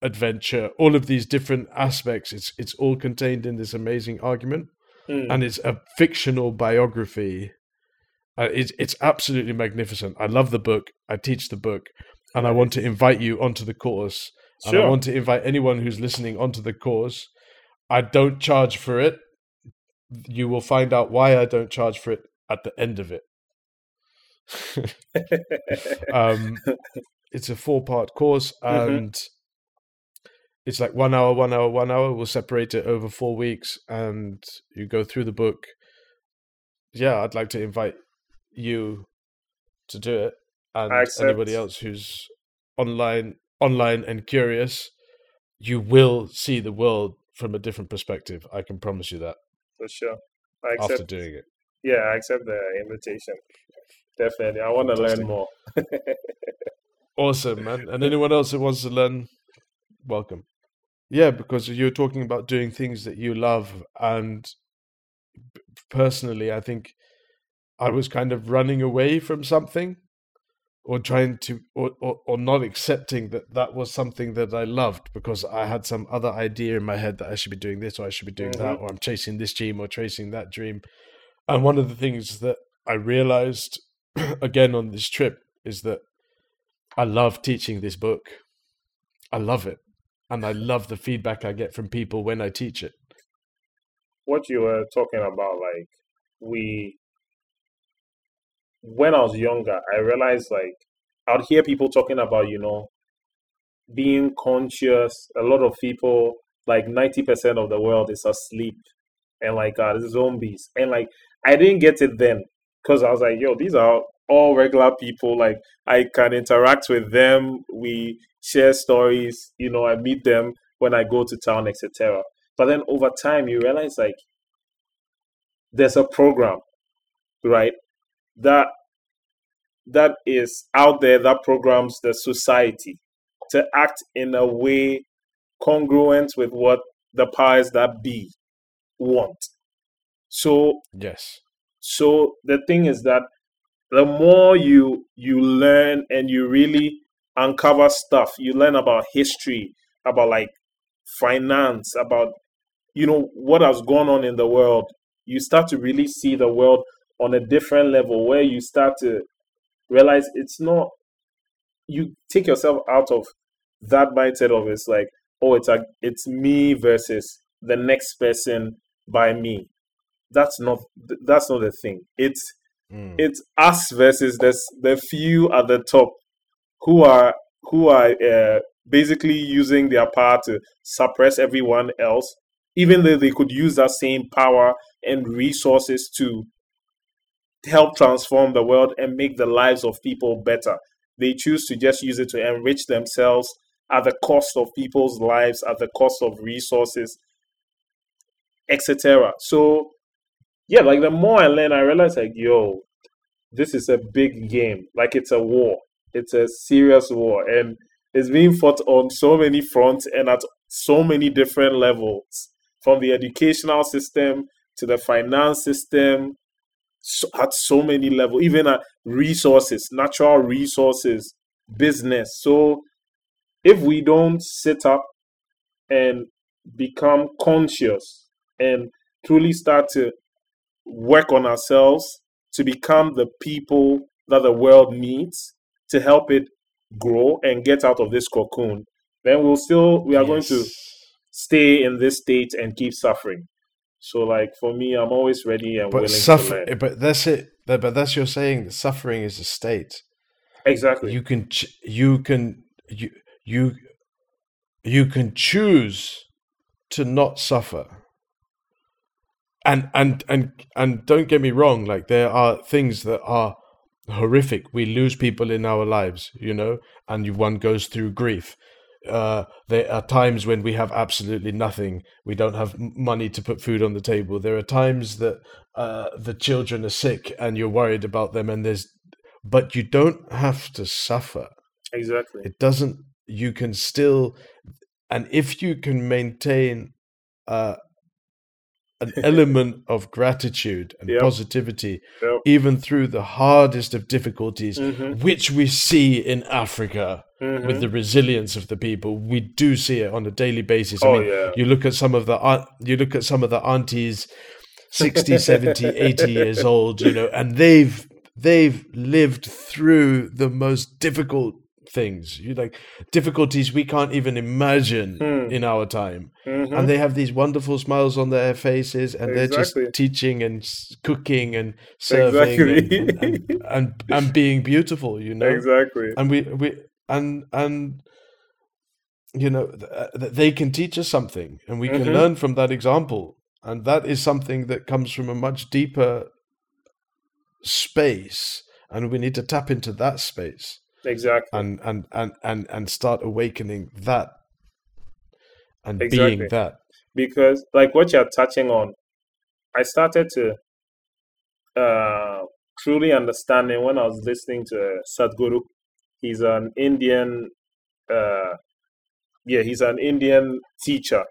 adventure, all of these different aspects. It's it's all contained in this amazing argument, Hmm. and it's a fictional biography. Uh, it's it's absolutely magnificent. I love the book. I teach the book, and I want to invite you onto the course. Sure. And I want to invite anyone who's listening onto the course. I don't charge for it. You will find out why I don't charge for it at the end of it. um, it's a four part course Mhm. and it's like one hour, one hour, one hour. We'll separate it over four weeks and you go through the book. Yeah, I'd like to invite you to do it and anybody else who's online online and curious. You will see the world from a different perspective. I can promise you that for sure. I after doing it. Yeah, I accept the invitation. Definitely, I want to learn more. Awesome, man. And anyone else who wants to learn, welcome. Yeah, because you're talking about doing things that you love. And personally, I think I was kind of running away from something or trying to, or, or, or not accepting that that was something that I loved because I had some other idea in my head that I should be doing this or I should be doing that mm-hmm. or I'm chasing this dream or chasing that dream. And one of the things that I realized again on this trip is that I love teaching this book. I love it. And I love the feedback I get from people when I teach it. What you were talking about, like we, when I was younger, I realized like I'd hear people talking about, you know, being conscious. A lot of people, like ninety percent of the world, is asleep, and like uh, zombies, and like I didn't get it then because I was like, yo, these are all regular people. Like I can interact with them. We share stories. You know, I meet them when I go to town, etc. But then over time, you realize like there's a program, right? That that is out there that programs the society to act in a way congruent with what the powers that be want. So yes. So the thing is that the more you you learn and you really uncover stuff, you learn about history, about like finance, about you know what has gone on in the world, you start to really see the world on a different level where you start to realize it's not you take yourself out of that mindset of it's like oh it's a it's me versus the next person by me. That's not that's not the thing. It's mm. it's us versus the the few at the top who are who are uh, basically using their power to suppress everyone else even though they could use that same power and resources to help transform the world and make the lives of people better. They choose to just use it to enrich themselves at the cost of people's lives, at the cost of resources, etc. So, yeah, like the more I learn, I realize like, yo, this is a big game. Like it's a war. It's a serious war, and it's being fought on so many fronts and at so many different levels, from the educational system to the finance system so, at so many levels, even at resources, natural resources, business. So if we don't sit up and become conscious and truly start to work on ourselves to become the people that the world needs to help it grow and get out of this cocoon, then we'll still we are yes. going to stay in this state and keep suffering. So like for me, I'm always ready and but willing suffer, to learn. Eh, but that's it. But that's you're saying. Suffering is a state. Exactly. You can you can you you you can choose to not suffer. And and and and don't get me wrong. Like there are things that are horrific. We lose people in our lives, you know, and one goes through grief uh, there are times when we have absolutely nothing. We don't have money to put food on the table. There are times that uh, the children are sick and you're worried about them, and there's, but you don't have to suffer. Exactly. It doesn't. You can still, and if you can maintain uh, an element of gratitude and yep. positivity, yep. even through the hardest of difficulties, mm-hmm. which we see in Africa mm-hmm. with the resilience of the people. We do see it on a daily basis. Oh, I mean, yeah. you look at some of the you look at some of the aunties 60 70 80 years old you know and they've they've lived through the most difficult things you like difficulties we can't even imagine hmm. in our time mm-hmm. and they have these wonderful smiles on their faces and exactly. they're just teaching and cooking and serving exactly. and, and, and, and, being beautiful you know exactly and we we and and you know th- they can teach us something and we can mm-hmm. learn from that example and that is something that comes from a much deeper space and we need to tap into that space exactly and and and and, and start awakening that and exactly. being that because like what you're touching on i started to uh truly understanding when i was listening to sadhguru he's an indian uh yeah he's an indian teacher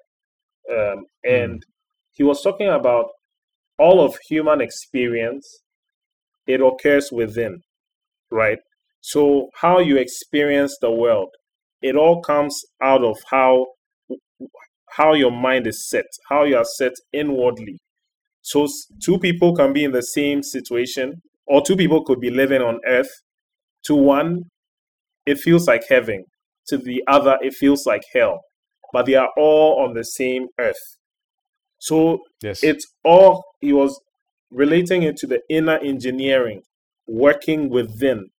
um and mm. he was talking about all of human experience it occurs within right so, how you experience the world, it all comes out of how how your mind is set, how you are set inwardly. So, two people can be in the same situation, or two people could be living on earth. To one, it feels like heaven. To the other, it feels like hell. But they are all on the same earth. So yes. it's all, he was relating it to the inner engineering, working within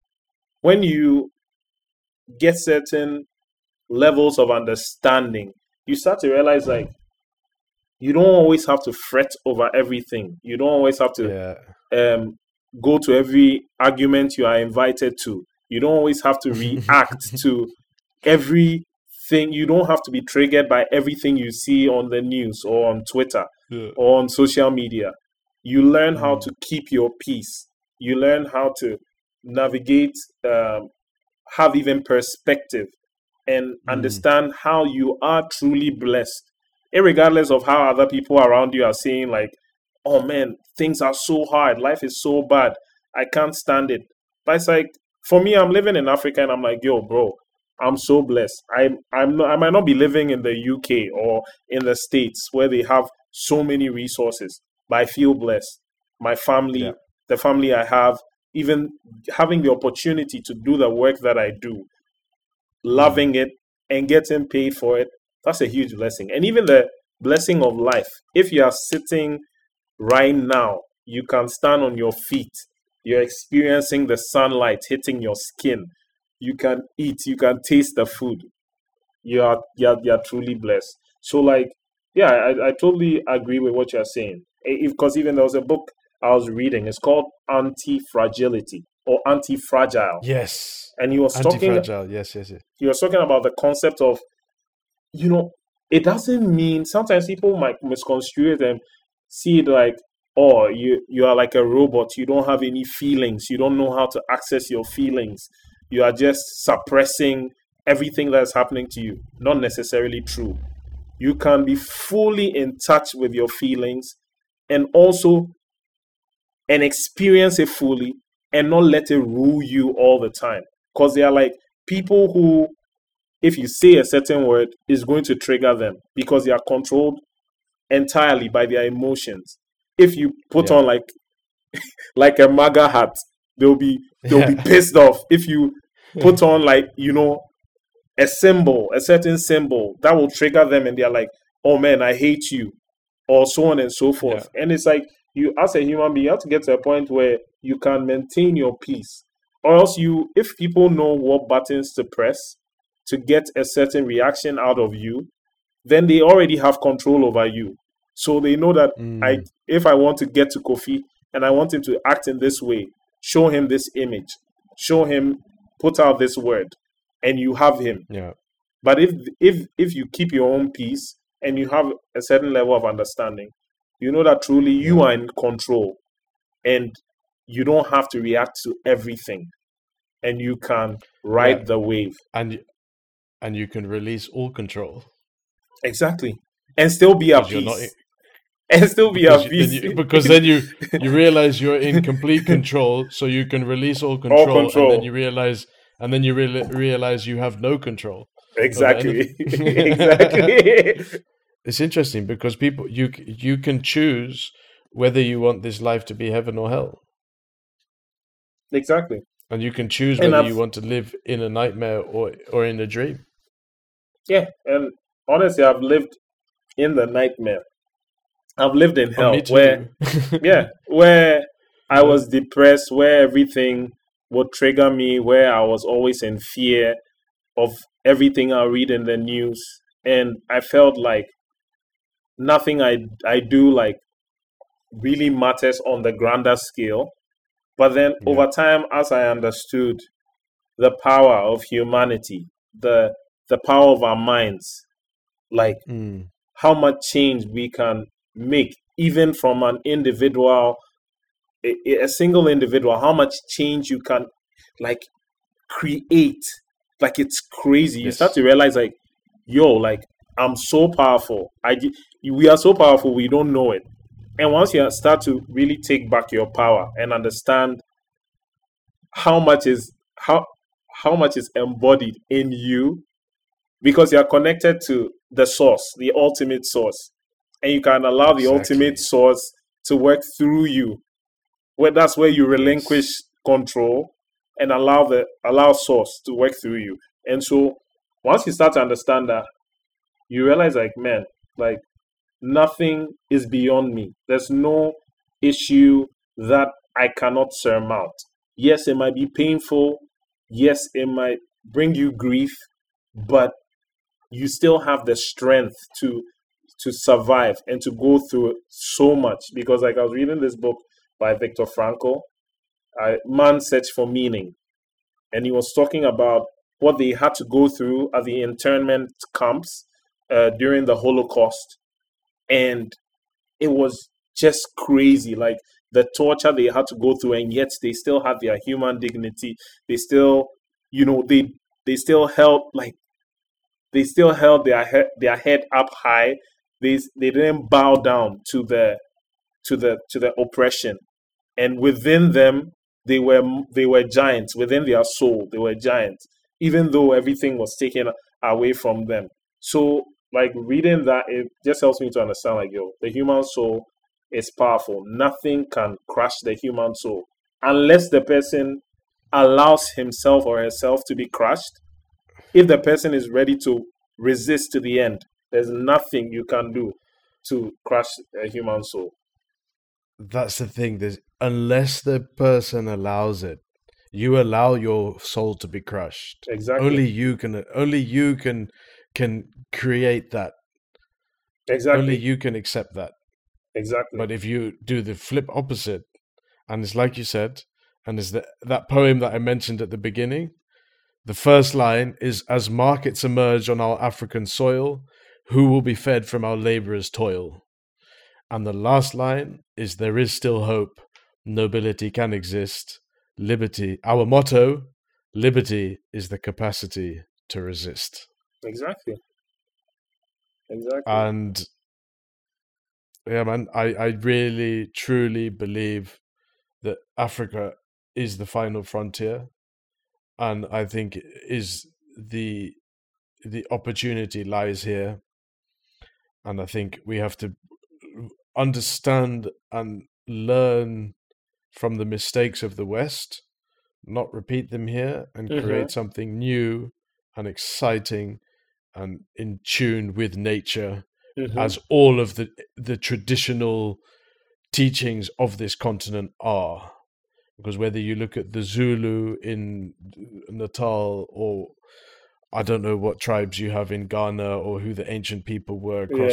when you get certain levels of understanding, you start to realize like you don't always have to fret over everything. You don't always have to yeah. um, go to every argument you are invited to. You don't always have to react to everything. You don't have to be triggered by everything you see on the news or on Twitter Yeah. or on social media. You learn how Mm. to keep your peace. You learn how to navigate, um, have even perspective, and Mm. understand how you are truly blessed, regardless of how other people around you are saying, like, "Oh man, things are so hard. Life is so bad. I can't stand it." But it's like for me, I'm living in Africa, and I'm like, "Yo, bro, I'm so blessed. I'm I'm not, I might not be living in the UK or in the States where they have so many resources, but I feel blessed. My family, Yeah. the family I have, even having the opportunity to do the work that I do, loving it and getting paid for it, that's a huge blessing. And even the blessing of life. If you are sitting right now, you can stand on your feet. You're experiencing the sunlight hitting your skin. You can eat, you can taste the food. You are you're, you're truly blessed. So like, yeah, I, I totally agree with what you're saying. Because even there was a book I was reading. It's called Anti-Fragility or Anti-Fragile. Yes. And he was talking. Yes, yes, yes. he was talking about the concept of, you know, it doesn't mean sometimes people might misconstrue it and see it like, oh, you you are like a robot. You don't have any feelings. You don't know how to access your feelings. You are just suppressing everything that's happening to you. Not necessarily true. You can be fully in touch with your feelings and also and experience it fully and not let it rule you all the time. Because they are like people who, if you say a certain word, is going to trigger them because they are controlled entirely by their emotions. If you put Yeah. on like like a MAGA hat, they'll be they'll be pissed off. If you put on like you know a symbol, a certain symbol, that will trigger them, and they're like, "Oh man, I hate you," or so on and so forth. And it's like you, as a human being, you have to get to a point where you can maintain your peace, or else you, if people know what buttons to press to get a certain reaction out of you, then they already have control over you. So they know that I, Mm. if I want to get to Kofi and I want him to act in this way, show him this image, show him, put out this word, and you have him. Yeah. But if if if you keep your own peace and you have a certain level of understanding, you know that truly you are in control, and you don't have to react to everything, and you can ride Yeah. the wave And and you can release all control. exactly, and still be at peace, not and still be at you, then peace. you, because then you you realize you're in complete control, so you can release all control, and control. then you realize, and then you reali realize you have no control. exactly, exactly. It's interesting because people you you can choose whether you want this life to be heaven or hell, exactly. and you can choose whether you want to live in a nightmare or or in a dream. Yeah, and honestly, I've lived in the nightmare. I've lived in Oh, hell too. where yeah, where I was depressed, where everything would trigger me, where I was always in fear of everything I read in the news, and I felt like nothing I I do like really matters on the grander scale. But then Yeah. over time, as I understood the power of humanity, the the power of our minds, like Mm, how much change we can make even from an individual a, a single individual how much change you can like create. Like it's crazy. You start to realize like yo like i'm so powerful. I we are so powerful we don't know it. And once you start to really take back your power and understand how much is how how much is embodied in you because you are connected to the source the ultimate source. And you can allow the Exactly. ultimate source to work through you. Where that's where you relinquish control and allow the allow source to work through you. And so once you start to understand that you realize like man like nothing is beyond me there's no issue that i cannot surmount yes it might be painful yes it might bring you grief but you still have the strength to to survive and to go through so much because like i was reading this book by Viktor Frankl uh, Man Search for Meaning. And he was talking about what they had to go through at the internment camps uh, during the Holocaust. And it was just crazy. Like the torture they had to go through, and yet they still had their human dignity. They still, you know, they they still held like they still held their head their head up high. They they didn't bow down to the to the to the oppression, and within them they were they were giants within their soul. They were giants, even though everything was taken away from them. So like reading that, it just helps me to understand like yo, the human soul is powerful. Nothing can crush the human soul unless the person allows himself or herself to be crushed. If the person is ready to resist to the end, there's nothing you can do to crush a human soul. That's the thing. There's unless the person allows it, you allow your soul to be crushed. Exactly. Only you can. Only you can can create that. Exactly. Only you can accept that. Exactly. But if you do the flip opposite, and it's like you said, and it's the, that poem that I mentioned at the beginning, the first line is As markets emerge on our African soil, who will be fed from our laborers' toil? And the last line is There is still hope, nobility can exist, liberty, our motto, liberty is the capacity to resist. Exactly. Exactly. And yeah, man, I, I really truly believe that Africa is the final frontier, and I think is the the opportunity lies here, and I think we have to understand and learn from the mistakes of the West, not repeat them here, and Mhm. create something new and exciting and in tune with nature Mhm. as all of the the traditional teachings of this continent are because whether you look at the Zulu in Natal or I don't know what tribes you have in Ghana or who the ancient people were across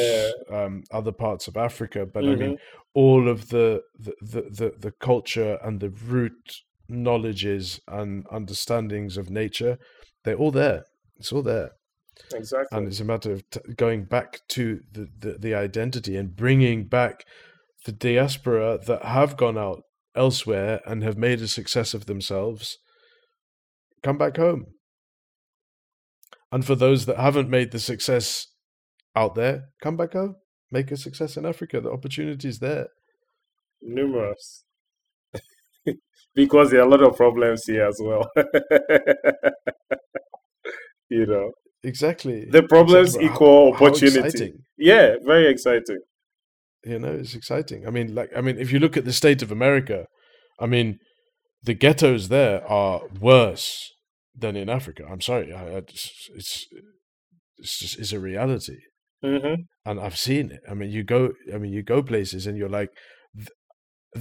Yeah. um, other parts of Africa, but I mean Mhm. all of the the, the the the culture and the root knowledges and understandings of nature, they're all there. It's all there Exactly. and it's a matter of t- going back to the, the, the identity and bringing back the diaspora that have gone out elsewhere and have made a success of themselves come back home and for those that haven't made the success out there come back home make a success in africa the opportunity is there Numerous. because there are a lot of problems here as well. you know, exactly the problems Exactly. Equal how opportunity. exciting. Yeah, very exciting. you know it's exciting i mean like i mean if you look at the state of america i mean the ghettos there are worse than in africa i'm sorry I, I, it's it's it's just it's a reality hmm and i've seen it i mean you go i mean you go places and you're like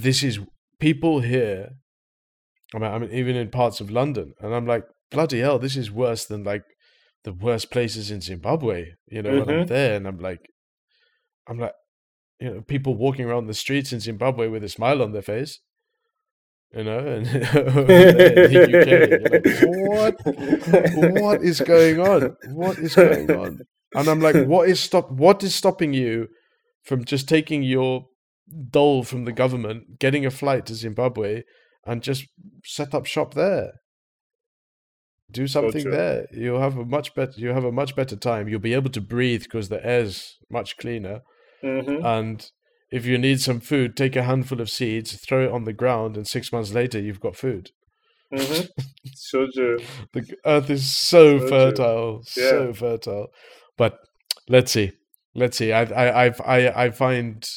this is people here I mean, I mean even in parts of london and i'm like bloody hell this is worse than like the worst places in zimbabwe you know when i'm Mhm. there and i'm like i'm like you know people walking around the streets in zimbabwe with a smile on their face you know and in the UK, like, what what is going on? What is going on? And I'm like, what is stop? What is stopping you from just taking your dole from the government, getting a flight to Zimbabwe, and just set up shop there? Do something true. there. You'll have a much better. You have a much better time. You'll be able to breathe because the air's much cleaner. hmm And if you need some food, take a handful of seeds, throw it on the ground, and six months later, you've got food. hmm So true. the earth is so, So fertile, so fertile. But let's see, let's see. I I I I, I find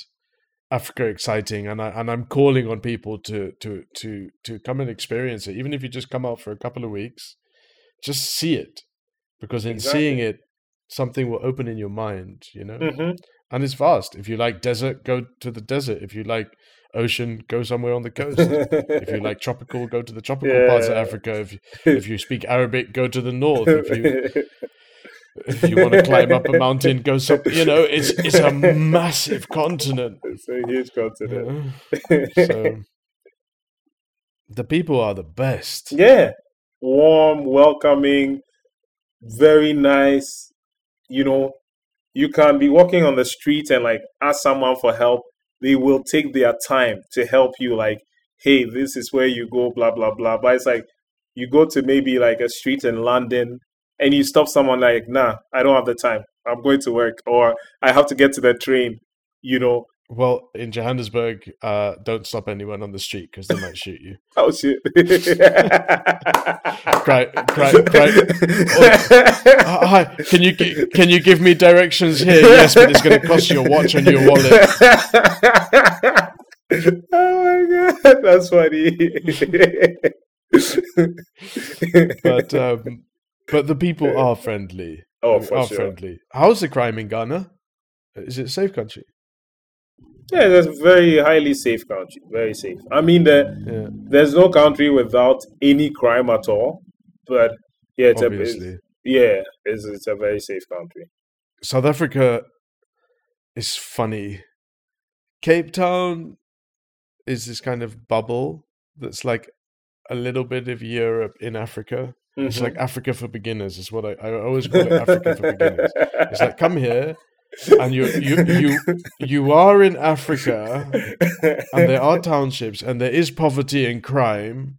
Africa exciting, and I and I'm calling on people to to to to come and experience it, even if you just come out for a couple of weeks, just see it, because in seeing it, something will open in your mind, you know. hmm And it's vast. If you like desert, go to the desert. If you like ocean, go somewhere on the coast. if you like tropical, go to the tropical parts of Africa. If you, if you speak Arabic, go to the north. If you if you want to climb up a mountain, go some. You know, it's it's a massive continent. it's a huge you continent. know? So The people are the best. Yeah. Warm, welcoming, very nice. You know, you can be walking on the street and like ask someone for help. They will take their time to help you, like, hey, this is where you go, blah, blah, blah. But it's like you go to maybe like a street in London and you stop someone like, nah, I don't have the time. I'm going to work or I have to get to the train, you know. Well, in Johannesburg, uh, don't stop anyone on the street because they might shoot you. Oh shit! Cry, cry, cry. Oh, hi, can you can you give me directions here? Yes, but it's going to cost you a watch and your wallet. oh my god, that's funny. But um, but the people are friendly. oh, for are sure. friendly. How's the crime in Ghana? Is it a safe country? Yeah, that's a very highly safe country. Very safe. I mean, the, Yeah, there's no country without any crime at all. But yeah, it's a, it's, obviously. yeah, it's, it's a very safe country. South Africa is funny. Cape Town is this kind of bubble that's like a little bit of Europe in Africa. It's Mhm. like Africa for beginners, is what I, I always call it Africa for beginners. It's like come here and you you you you are in Africa and there are townships and there is poverty and crime,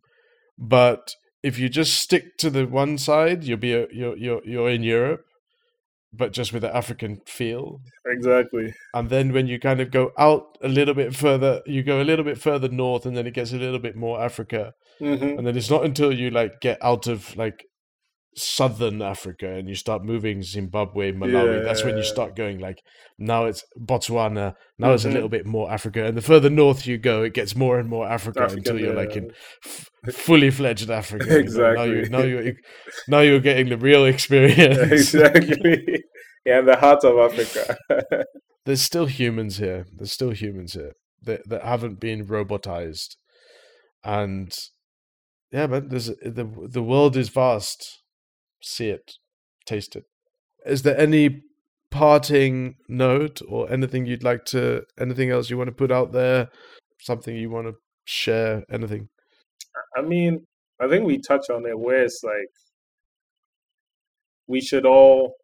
but if you just stick to the one side, you'll be a, you're you're you're in Europe, but just with the African feel. exactly. And then when you kind of go out a little bit further, you go a little bit further north, and then it gets a little bit more Africa. hmm And then it's not until you like get out of like southern Africa and you start moving Zimbabwe, Malawi, that's when you start going like now it's Botswana, now it's a Mhm. little bit more Africa. And the further north you go, it gets more and more Africa, African, until you're like in f- fully fledged Africa. you know. Now you Exactly. now you're now you're getting the real experience. exactly. Yeah, in the heart of Africa. There's still humans here. There's still humans here that that haven't been robotized, and yeah, man, there's the the world is vast. See it, taste it. Is there any parting note or anything you'd like to? Anything else you want to put out there? Something you want to share? Anything? I mean, I think we touch on it where it's like we should all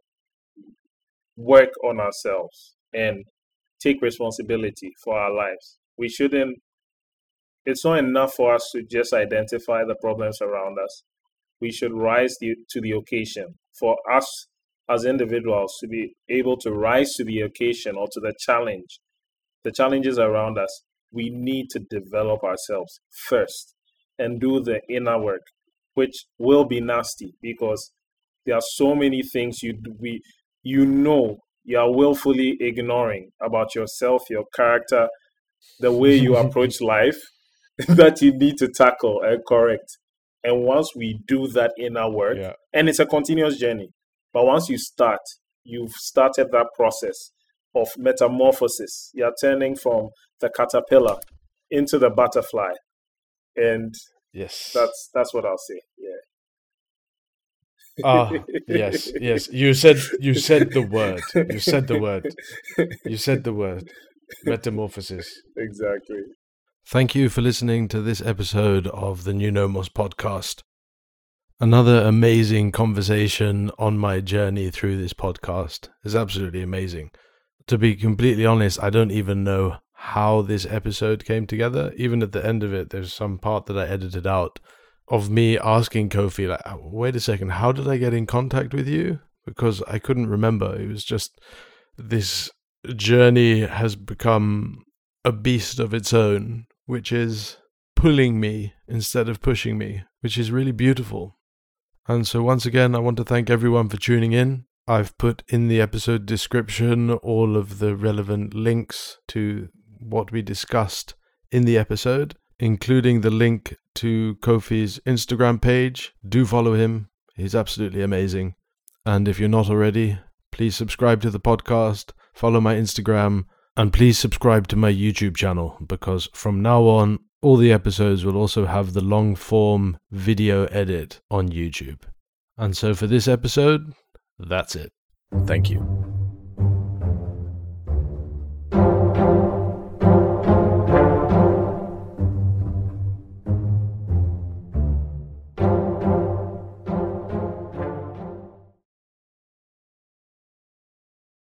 work on ourselves and take responsibility for our lives. We shouldn't, it's not enough for us to just identify the problems around us. We should rise the, to the occasion for us as individuals to be able to rise to the occasion or to the challenge, the challenges around us. We need to develop ourselves first and do the inner work, which will be nasty because there are so many things you we you know you are willfully ignoring about yourself, your character, the way you approach life that you need to tackle and correct. And once we do that inner work, Yeah, and it's a continuous journey, but once you start, you've started that process of metamorphosis. You're turning from the caterpillar into the butterfly. And yes. that's that's what I'll say. Yeah. Ah, yes, yes. You said you said the word. You said the word. You said the word. Metamorphosis. exactly. Thank you for listening to this episode of the New Nomos podcast. Another amazing conversation on my journey through this podcast is absolutely amazing. To be completely honest, I don't even know how this episode came together. Even at the end of it, there's some part that I edited out of me asking Kofi, like, "Uh, wait a second, how did I get in contact with you? Because I couldn't remember. It was just this journey has become a beast of its own, which is pulling me instead of pushing me, which is really beautiful. And so, once again, I want to thank everyone for tuning in. I've put in the episode description all of the relevant links to what we discussed in the episode, including the link to Kofi's Instagram page. Do follow him, he's absolutely amazing. And if you're not already, please subscribe to the podcast, follow my Instagram, and please subscribe to my YouTube channel because from now on, all the episodes will also have the long form video edit on YouTube. And so for this episode, that's it. Thank you.